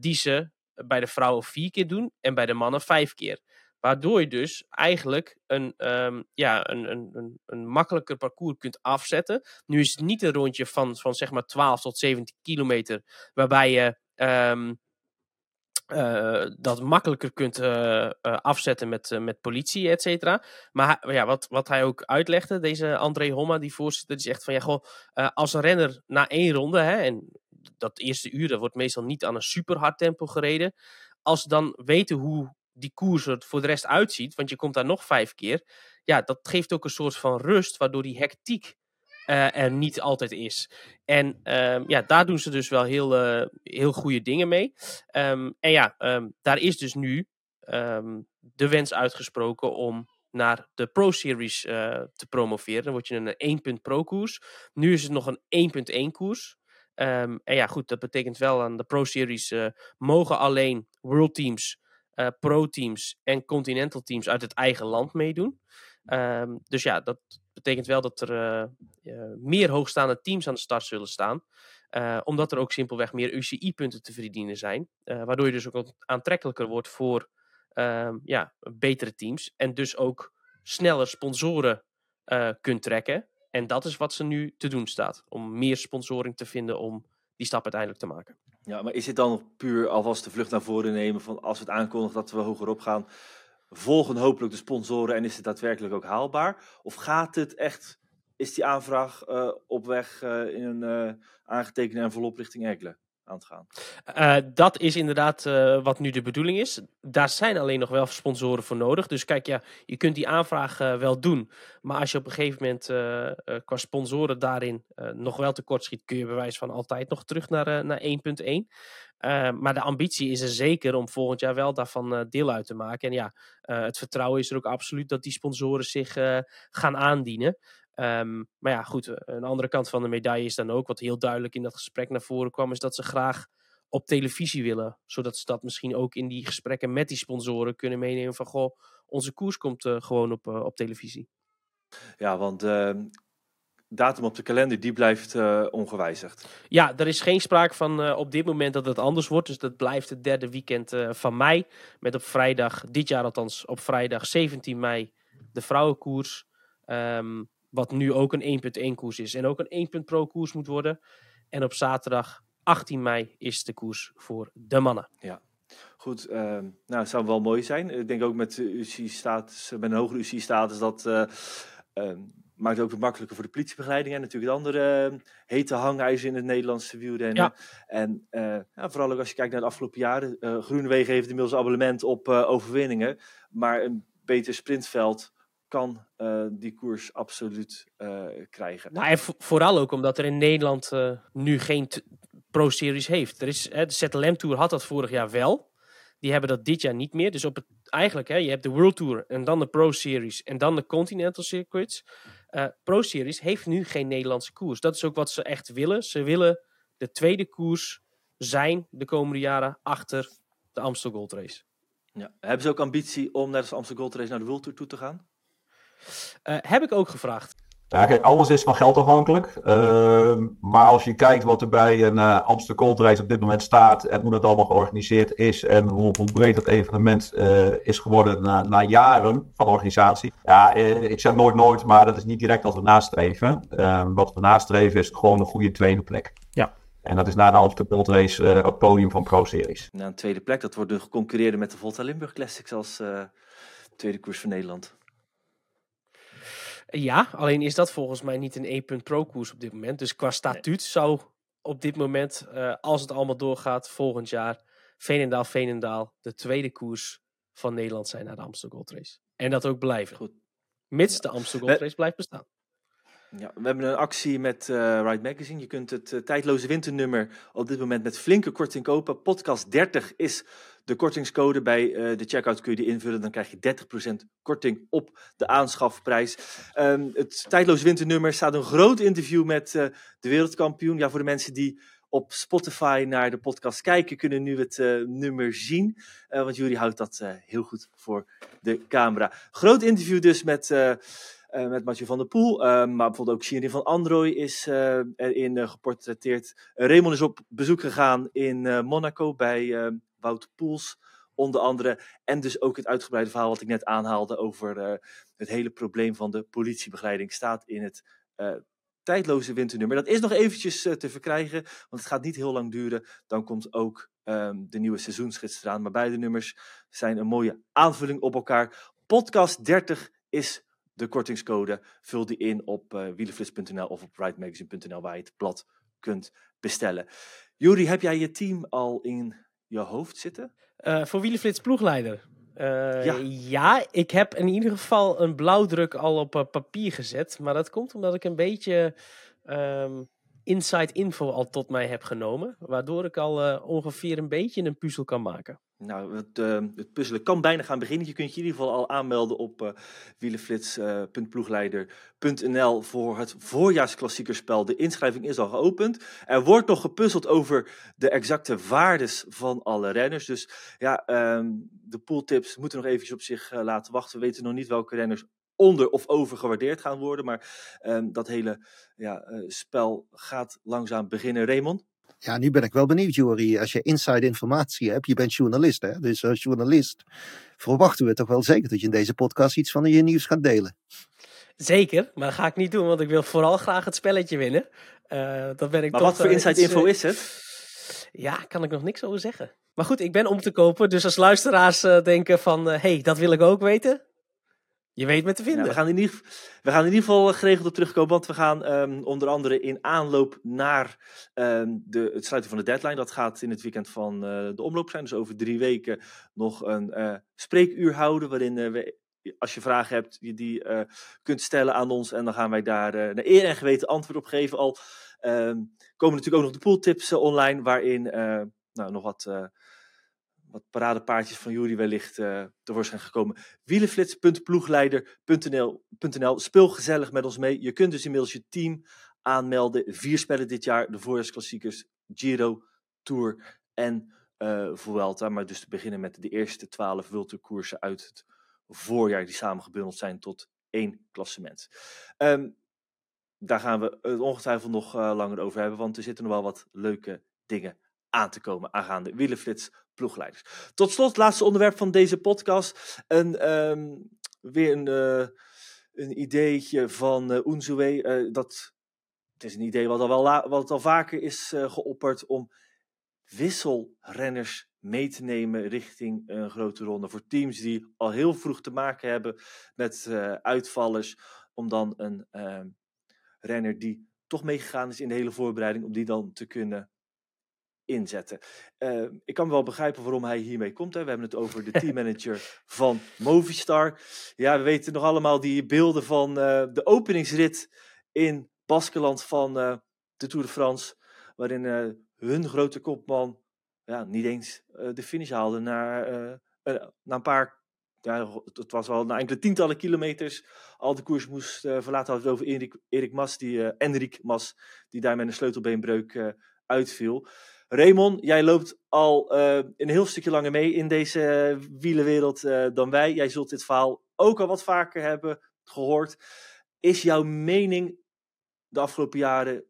Die ze bij de vrouwen vier keer doen en bij de mannen vijf keer. Waardoor je dus eigenlijk een, um, ja, een, een, een, makkelijker parcours kunt afzetten. Nu is het niet een rondje van, van zeg maar 12 tot 17 kilometer, waarbij je um, uh, dat makkelijker kunt uh, uh, afzetten met, met politie, et cetera. Maar ja, wat, wat hij ook uitlegde, deze André Homma, die voorzitter, die zegt van ja, goh, als een renner na één ronde, hè, en dat eerste uur, dat wordt meestal niet aan een super hard tempo gereden. Als dan weten hoe die koers er voor de rest uitziet, want je komt daar nog vijf keer, ja, dat geeft ook een soort van rust, waardoor die hectiek uh, er niet altijd is. En um, ja, daar doen ze dus wel heel, uh, heel goede dingen mee. Um, en ja, um, daar is dus nu de wens uitgesproken om naar de Pro Series uh, te promoveren. Dan word je een 1 Pro koers. Nu is het nog een 1.1 koers. en ja, goed, dat betekent wel aan de Pro Series mogen alleen World Teams eh, pro-teams en continental teams uit het eigen land meedoen. Ehm, dus ja, dat betekent wel dat er eh, eh, meer hoogstaande teams aan de start zullen staan. Omdat er ook simpelweg meer UCI-punten te verdienen zijn. waardoor je dus ook aantrekkelijker wordt voor ehm, ja, betere teams. En dus ook sneller sponsoren kunt trekken. En dat is wat ze nu te doen staat. Om meer sponsoring te vinden om die stap uiteindelijk te maken. Ja, maar is dit dan puur alvast de vlucht naar voren nemen van als we het aankondigen dat we hogerop gaan, volgen hopelijk de sponsoren en is het daadwerkelijk ook haalbaar? Of gaat het echt, is die aanvraag eh, op weg eh, in een eh, aangetekende envelop richting Egle te gaan? Eh, dat is inderdaad eh, wat nu de bedoeling is. Daar zijn alleen nog wel sponsoren voor nodig. Dus kijk, ja, je kunt die aanvraag eh, wel doen. Maar als je op een gegeven moment qua sponsoren daarin nog wel tekort schiet, kun je bewijs van altijd nog terug naar, naar 1.1. Eh, maar de ambitie is er zeker om volgend jaar wel daarvan deel uit te maken. En ja, het vertrouwen is er ook absoluut dat die sponsoren zich gaan aandienen. Ehm, maar ja, goed, eh, een andere kant van de medaille is dan ook, wat heel duidelijk in dat gesprek naar voren kwam, is dat ze graag op televisie willen. Zodat ze dat misschien ook in die gesprekken met die sponsoren kunnen meenemen van, goh, onze koers komt eh, gewoon op, eh, op televisie. Ja, want de datum op de kalender die blijft ongewijzigd. Ja, er is geen sprake van op dit moment dat het anders wordt. Dus dat blijft het derde weekend van mei. Met op vrijdag, dit jaar althans, op vrijdag 17 mei de vrouwenkoers. Ehm, wat nu ook een 1.1 koers is. En ook een 1. Pro koers moet worden. En op zaterdag 18 mei is de koers voor de mannen. Goed, ehm, nou, het zou wel mooi zijn. Ik denk ook met, de UCI-status, met een hogere UCI-status, dat eh, ehm, maakt het ook wat makkelijker voor de politiebegeleiding. En natuurlijk de andere eh, hete hangijzer in het Nederlandse wielrennen. Ja. En eh, ja, vooral ook als je kijkt naar de afgelopen jaren. eh Groenewegen heeft inmiddels abonnement op overwinningen. Maar een beter sprintveld kan eh, die koers absoluut eh, krijgen. Nou, en vo- vooral ook omdat er in Nederland eh, nu geen Pro-series heeft. Er is, hè, de ZLM Tour had dat vorig jaar wel. Die hebben dat dit jaar niet meer. Dus op het, eigenlijk, hè, je hebt de World Tour en dan de Pro-series en dan de Continental Circuits. Eh, Pro-series heeft nu geen Nederlandse koers. Dat is ook wat ze echt willen. Ze willen de tweede koers zijn de komende jaren achter de Amstel Gold Race. Ja. Hebben ze ook ambitie om net als Amsterdam Gold Race naar de World Tour toe te gaan? Eh, heb ik ook gevraagd. Ja, kijk, alles is van geld afhankelijk. Ehm, maar als je kijkt wat er bij een eh Amsterdam Gold Race op dit moment staat en hoe dat allemaal georganiseerd is en hoe, hoe breed dat evenement eh, is geworden na, na jaren van organisatie. Ja, ik zeg nooit nooit, maar dat is niet direct wat we nastreven. Ehm, wat we nastreven is gewoon een goede tweede plek. Ja. En dat is na de Amsterdam Gold Race eh, het podium van Pro Series. Na een tweede plek, dat wordt dus geconcurreerd met de Volta Limburg Classics als eh, tweede koers van Nederland. Ja, alleen is dat volgens mij niet een 1 pro koers op dit moment. Dus qua statuut zou op dit moment, eh, als het allemaal doorgaat, volgend jaar Veenendaal, Veenendaal de tweede koers van Nederland zijn naar de Amsterdam Gold Race. En dat ook blijven. Goed. Mits Ja. de Amsterdam Gold Race blijft bestaan. Ja, we hebben een actie met eh Ride Magazine. Je kunt het eh, tijdloze winternummer op dit moment met flinke korting kopen. Podcast 30 is de kortingscode. Bij eh, de checkout kun je die invullen. Dan krijg je 30% korting op de aanschafprijs. Ehm, het tijdloze winternummer staat een groot interview met eh, de wereldkampioen. Ja, voor de mensen die op Spotify naar de podcast kijken, kunnen nu het eh, nummer zien. Want Jury houdt dat heel goed voor de camera. Groot interview dus met... eh, met Mathieu van der Poel. eh, maar bijvoorbeeld ook Shirin van Androoy is erin geportretteerd. Raymond is op bezoek gegaan in Monaco bij Wout Poels. Onder andere. En dus ook het uitgebreide verhaal wat ik net aanhaalde over eh, het hele probleem van de politiebegeleiding. Staat in het eh, tijdloze winternummer. Dat is nog eventjes eh, te verkrijgen, want het gaat niet heel lang duren. Dan komt ook ehm, de nieuwe seizoensgids eraan. Maar beide nummers zijn een mooie aanvulling op elkaar. Podcast 30 is de kortingscode. Vul die in op uh, wielenflits.nl of op ridemagazine.nl waar je het blad kunt bestellen. Juri, heb jij je team al in je hoofd zitten? Eh, voor Wielenflits ploegleider. Eh, Ja. ja. ik heb in ieder geval een blauwdruk al op eh, papier gezet. Maar dat komt omdat ik een beetje ehm, inside info al tot mij heb genomen. Waardoor ik al eh, ongeveer een beetje een puzzel kan maken. Nou, het, uh, het, puzzelen kan bijna gaan beginnen. Je kunt je in ieder geval al aanmelden op uh, wielenflits.ploegleider.nl voor het voorjaarsklassiekerspel. De inschrijving is al geopend. Er wordt nog gepuzzeld over de exacte waardes van alle renners. Dus ja, um, de pooltips moeten nog eventjes op zich laten wachten. We weten nog niet welke renners onder of over gewaardeerd gaan worden. Maar um, dat hele ja, spel gaat langzaam beginnen. Raymond? Ja, nu ben ik wel benieuwd, Jorie. Als je inside informatie hebt, je bent journalist, hè? Dus als journalist verwachten we toch wel zeker dat je in deze podcast iets van je nieuws gaat delen. Zeker, maar dat ga ik niet doen, want ik wil vooral graag het spelletje winnen. Uh, dat ben ik maar toch, wat voor inside iets, info is het? Ja, kan ik nog niks over zeggen. Maar goed, ik ben om te kopen, dus als luisteraars uh, denken van, hé, uh, hey, dat wil ik ook weten, je weet me te vinden. We, gaan in ieder, we gaan in ieder geval geregeld op terugkomen. Want we gaan um, onder andere in aanloop naar um, de, het sluiten van de deadline. Dat gaat in het weekend van uh, de omloop zijn. Dus over drie weken nog een uh, spreekuur houden. Waarin uh, we, als je vragen hebt, je die kunt stellen aan ons. En dan gaan wij daar naar eer en geweten antwoord op geven. Al um, komen natuurlijk ook nog de pooltips online. Waarin nou, nog wat wat paradepaardjes van Jury wellicht uh, tevoorschijn gekomen. Wielenflits.ploegleider.nl Speel gezellig met ons mee. Je kunt dus inmiddels je team aanmelden. Vier spellen dit jaar. De voorjaarsklassiekers, Giro, Tour en uh, Vuelta. Maar dus te beginnen met de eerste twaalf Vulturkoersen uit het voorjaar. Die samengebundeld zijn tot één klassement. Um, daar gaan we het ongetwijfeld nog uh, langer over hebben. Want er zitten nog wel wat leuke dingen aan te komen aangaande wielenflits ploegleiders. Tot slot, laatste onderwerp van deze podcast. Een, um, weer een, uh, een ideetje van uh, Unzuwe. Uh, dat, het is een idee wat al, wel wat al vaker is geopperd om wisselrenners mee te nemen richting een grote ronde. Voor teams die al heel vroeg te maken hebben met uitvallers. Om dan een ehm, renner die toch meegegaan is in de hele voorbereiding, om die dan te kunnen inzetten. Uh, ik kan wel begrijpen waarom hij hiermee komt. Hè. We hebben het over de teammanager van Movistar. Ja, we weten nog allemaal die beelden van uh, de openingsrit in Baskeland van uh, de Tour de France. Waarin hun grote kopman ja, niet eens de finish haalde na, na een paar ja, het was wel na enkele tientallen kilometers al de koers moest verlaten. Het over Erik, Erik Mas, die, Enrik Mas, die daar met een sleutelbeenbreuk uitviel. Raymond, jij loopt al uh, een heel stukje langer mee in deze uh, wielenwereld uh, dan wij. Jij zult dit verhaal ook al wat vaker hebben gehoord. Is jouw mening de afgelopen jaren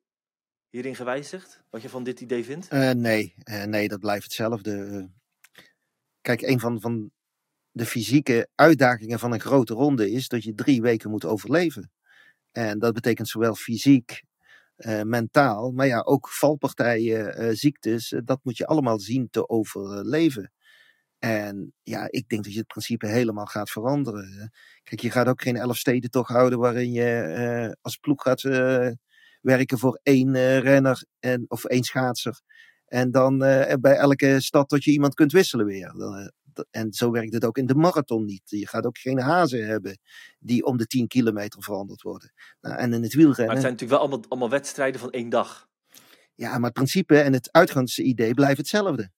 hierin gewijzigd? Wat je van dit idee vindt? nee, nee, dat blijft hetzelfde. Kijk, een van, van de fysieke uitdagingen van een grote ronde is dat je drie weken moet overleven. En dat betekent zowel fysiek uh, mentaal. Maar ja, ook valpartijen, uh, ziektes, uh, dat moet je allemaal zien te overleven. En ja, ik denk dat je het principe helemaal gaat veranderen. Kijk, je gaat ook geen elf steden toch houden waarin je als ploeg gaat werken voor één renner en, of één schaatser. En dan bij elke stad dat je iemand kunt wisselen weer. En zo werkt het ook in de marathon niet. Je gaat ook geen hazen hebben die om de 10 kilometer veranderd worden. Nou, en in het wielrennen. Maar het zijn natuurlijk wel allemaal, allemaal wedstrijden van één dag. Ja, maar het principe en het uitgangsidee blijven hetzelfde.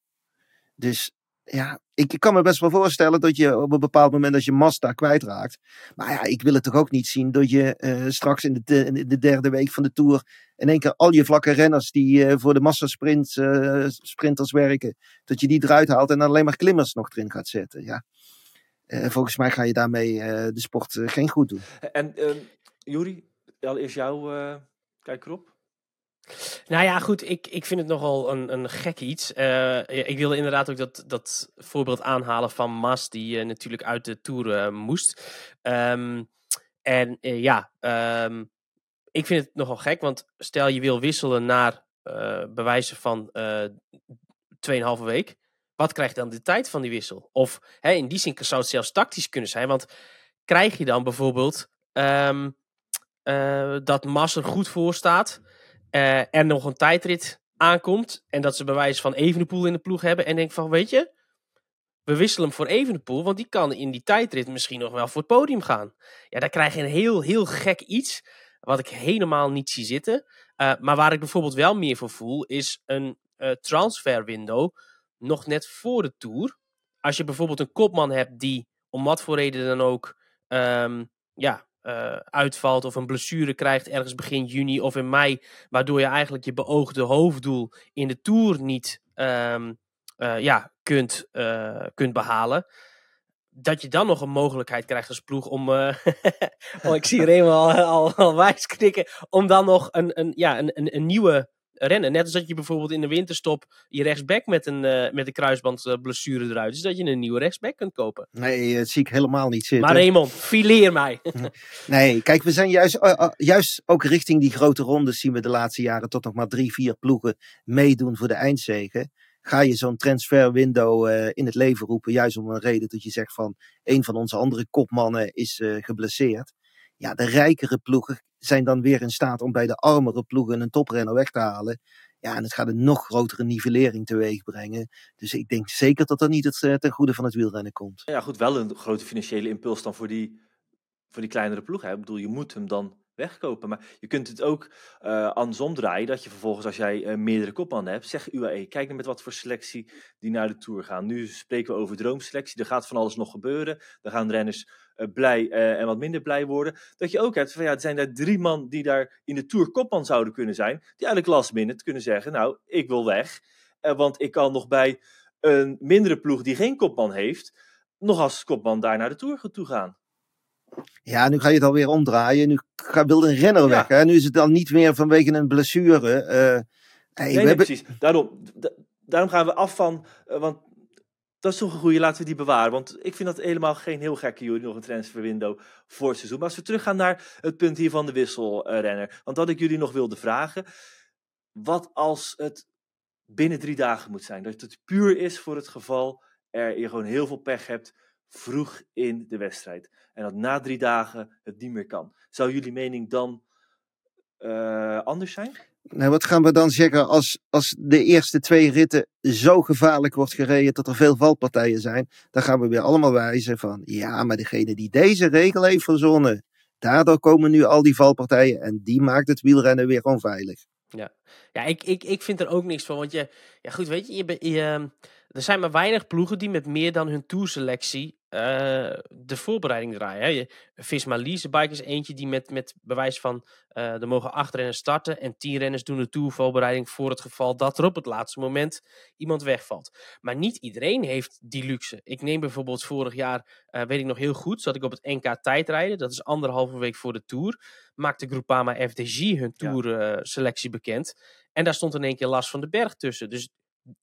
Dus ja, ik, kan me best wel voorstellen dat je op een bepaald moment als je Mazda kwijtraakt. Maar ja, ik wil het toch ook niet zien dat je uh, straks in de, in de, derde week van de Tour in één keer al je vlakke renners die uh, voor de massasprint uh, sprinters werken, dat je die eruit haalt en alleen maar klimmers nog erin gaat zetten. Ja. volgens mij ga je daarmee de sport geen goed doen. En Juri, allereerst jouw kijk erop. Nou ja, goed, ik, ik vind het nogal een, een gek iets. Uh, ik wilde inderdaad ook dat, dat voorbeeld aanhalen van Mas, die uh, natuurlijk uit de Tour uh, moest. Um, en ja, um, ik vind het nogal gek, want stel je wil wisselen naar bewijzen van 2,5 week. Wat krijgt dan de tijd van die wissel? Of in die zin zou het zelfs tactisch kunnen zijn, want krijg je dan bijvoorbeeld um, dat Mas er goed voor staat uh, er nog een tijdrit aankomt. En dat ze bewijs van Evenepoel in de ploeg hebben. En denk van, weet je, we wisselen hem voor Evenepoel. Want die kan in die tijdrit misschien nog wel voor het podium gaan. Ja, daar krijg je een heel, heel gek iets. Wat ik helemaal niet zie zitten. Uh, maar waar ik bijvoorbeeld wel meer voor voel, is een uh, transfer window. Nog net voor de Tour. als je bijvoorbeeld een kopman hebt die om wat voor reden dan ook ehm, ja, uh, uitvalt of een blessure krijgt ergens begin juni of in mei, waardoor je eigenlijk je beoogde hoofddoel in de Tour niet um, uh, ja, kunt, uh, kunt behalen. Dat je dan nog een mogelijkheid krijgt als ploeg om. oh, ik zie eenmaal al, al, al wijs knikken. Om dan nog een, een, ja, een, een nieuwe rennen. Net als dat je bijvoorbeeld in de winterstop je rechtsback met een, uh, met een kruisbandblessure eruit is, dat je een nieuwe rechtsback kunt kopen. Nee, dat zie ik helemaal niet zitten. Maar Raymond, fileer mij. nee, kijk, we zijn juist, uh, uh, juist ook richting die grote rondes zien we de laatste jaren tot nog maar drie, vier ploegen meedoen voor de eindzegen. Ga je zo'n transferwindow in het leven roepen, juist om een reden dat je zegt van een van onze andere kopmannen is geblesseerd. Ja, de rijkere ploegen zijn dan weer in staat om bij de armere ploegen een toprenner weg te halen. Ja, en het gaat een nog grotere nivellering teweeg brengen. Dus ik denk zeker dat dat niet het, uh, ten goede van het wielrennen komt. Ja, goed, wel een grote financiële impuls dan voor die, voor die kleinere ploeg. Hè? Ik bedoel, je moet hem dan wegkopen. Maar je kunt het ook uh, andersom draaien. Dat je vervolgens, als jij uh, meerdere kopmannen hebt, zeg UAE, kijk naar met wat voor selectie die naar de Tour gaan. Nu spreken we over droomselectie. Er gaat van alles nog gebeuren. Er gaan renners uh, blij en wat minder blij worden. Dat je ook hebt van ja, er zijn daar drie man die daar in de Tour kopman zouden kunnen zijn. Die eigenlijk last minute kunnen zeggen, nou, ik wil weg. want ik kan nog bij een mindere ploeg die geen kopman heeft, nog als kopman daar naar de Tour toe gaan. Ja, nu ga je het alweer omdraaien. Nu wil een renner ja. weg. Hè? Nu is het dan niet meer vanwege een blessure. Uh, hey, nee, nee hebben... precies. Daarom, daarom gaan we af van. Uh, want dat is toch een goede, laten we die bewaren. Want ik vind dat helemaal geen heel gekke jullie nog een transferwindow voor het seizoen. Maar als we teruggaan naar het punt hier van de wisselrenner. Want dat ik jullie nog wilde vragen. Wat als het binnen drie dagen moet zijn? Dat het puur is voor het geval er je gewoon heel veel pech hebt vroeg in de wedstrijd. En dat na drie dagen het niet meer kan. Zou jullie mening dan uh, anders zijn? Nou, wat gaan we dan zeggen als, als de eerste twee ritten zo gevaarlijk wordt gereden dat er veel valpartijen zijn? Dan gaan we weer allemaal wijzen van, ja, maar degene die deze regel heeft verzonnen, daardoor komen nu al die valpartijen en die maakt het wielrennen weer onveilig. Ja, ja ik, ik, ik vind er ook niks van, want je, ja goed, weet je, je, je er zijn maar weinig ploegen die met meer dan hun toerselectie uh, de voorbereiding draaien. Hè. Visma Leasebike is eentje die met, met bewijs van uh, er mogen acht renners starten en tien renners doen de toervoorbereiding voor het geval dat er op het laatste moment iemand wegvalt. Maar niet iedereen heeft die luxe. Ik neem bijvoorbeeld vorig jaar, uh, weet ik nog heel goed, zat ik op het NK tijdrijden. Dat is anderhalve week voor de Tour. Maakte Groupama FDG hun tourselectie bekend. En daar stond in één keer last van de berg tussen. Dus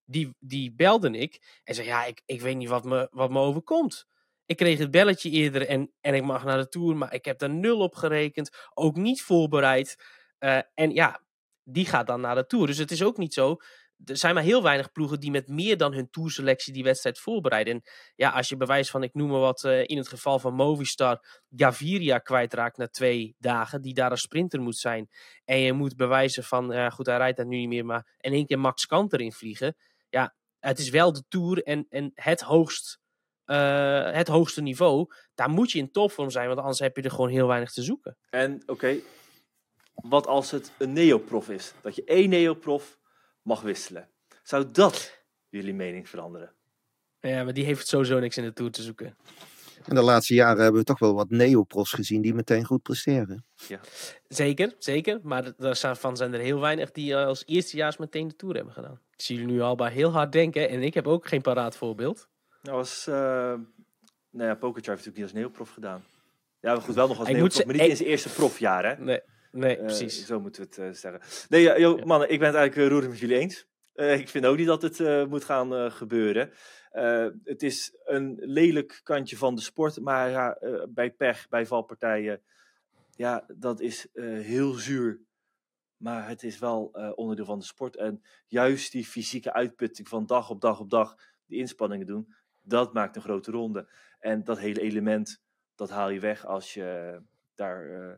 die, die belde ik en zei: Ja, ik, ik weet niet wat me, wat me overkomt. Ik kreeg het belletje eerder en, en ik mag naar de tour, maar ik heb er nul op gerekend. Ook niet voorbereid. Uh, en ja, die gaat dan naar de tour. Dus het is ook niet zo. Er zijn maar heel weinig ploegen die met meer dan hun tourselectie die wedstrijd voorbereiden. En ja, als je bewijs van, ik noem maar wat, uh, in het geval van Movistar, Gaviria kwijtraakt na twee dagen, die daar een sprinter moet zijn. En je moet bewijzen van, uh, goed, hij rijdt dat nu niet meer, maar in één keer Max Kanter invliegen. Ja, het is wel de tour en, en het hoogst uh, het hoogste niveau, daar moet je in topvorm zijn, want anders heb je er gewoon heel weinig te zoeken. En oké, okay, wat als het een neoprof is? Dat je één neoprof mag wisselen. Zou dat jullie mening veranderen? Ja, maar die heeft sowieso niks in de Tour te zoeken. In de laatste jaren hebben we toch wel wat neoprofs gezien die meteen goed presteren. Ja. Zeker, zeker. Maar daarvan zijn er heel weinig die als eerstejaars meteen de Tour hebben gedaan. Ik zie jullie nu al bij heel hard denken en ik heb ook geen paraat voorbeeld. Nou, was, uh, nou ja, Pokerchar heeft natuurlijk niet als neoprof gedaan. Ja, goed, wel nog als neoprof, maar niet in zijn eerste profjaar, hè? Nee, nee uh, precies. Zo moeten we het uh, zeggen. Nee, joh, mannen, ik ben het eigenlijk roerend met jullie eens. ik vind ook niet dat het moet gaan gebeuren. het is een lelijk kantje van de sport, maar ja, bij pech, bij valpartijen, ja, dat is heel zuur. Maar het is wel onderdeel van de sport. En juist die fysieke uitputting van dag op dag op dag, die inspanningen doen, dat maakt een grote ronde. En dat hele element, dat haal je weg als je daar, uh,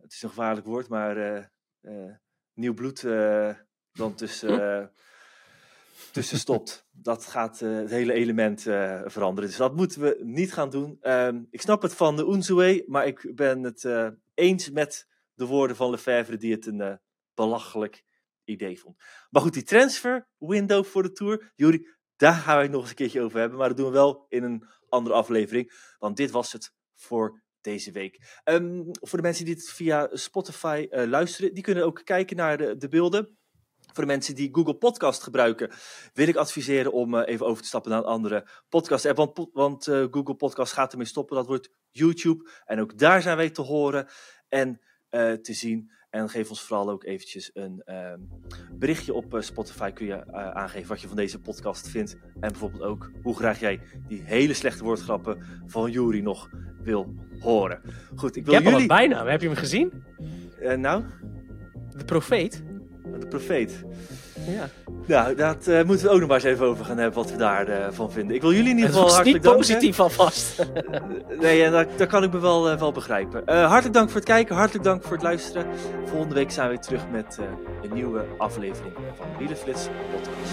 het is een gevaarlijk woord, maar uh, nieuw bloed dan tussen, tussen stopt. Dat gaat het hele element veranderen. Dus dat moeten we niet gaan doen. Um, ik snap het van de Unzue, maar ik ben het eens met de woorden van Lefebvre, die het een belachelijk idee vond. Maar goed, die transfer window voor de Tour. Jury, Daar gaan we het nog eens een keertje over hebben. Maar dat doen we wel in een andere aflevering. Want dit was het voor deze week. Ehm, voor de mensen die dit via Spotify uh, luisteren, die kunnen ook kijken naar de, de beelden. Voor de mensen die Google Podcast gebruiken, wil ik adviseren om uh, even over te stappen naar een andere podcast. Want, want uh, Google Podcast gaat ermee stoppen. Dat wordt YouTube. En ook daar zijn wij te horen en te zien. En geef ons vooral ook eventjes een uh, berichtje op uh, Spotify. Kun je uh, aangeven wat je van deze podcast vindt. En bijvoorbeeld ook hoe graag jij die hele slechte woordgrappen van Jury nog wil horen. Goed, ik wil je jullie... bijna. Heb je hem gezien? nou? De profeet. De profeet. Ja. Nou, daar uh, moeten we ook nog maar eens even over gaan hebben wat we daarvan uh, vinden. Ik wil jullie in ieder geval hartelijk niet danken. positief alvast. nee, en dat, dat, kan ik me wel, uh, wel begrijpen. hartelijk dank voor het kijken, hartelijk dank voor het luisteren. Volgende week zijn we weer terug met een nieuwe aflevering van Wielenflits Podcast.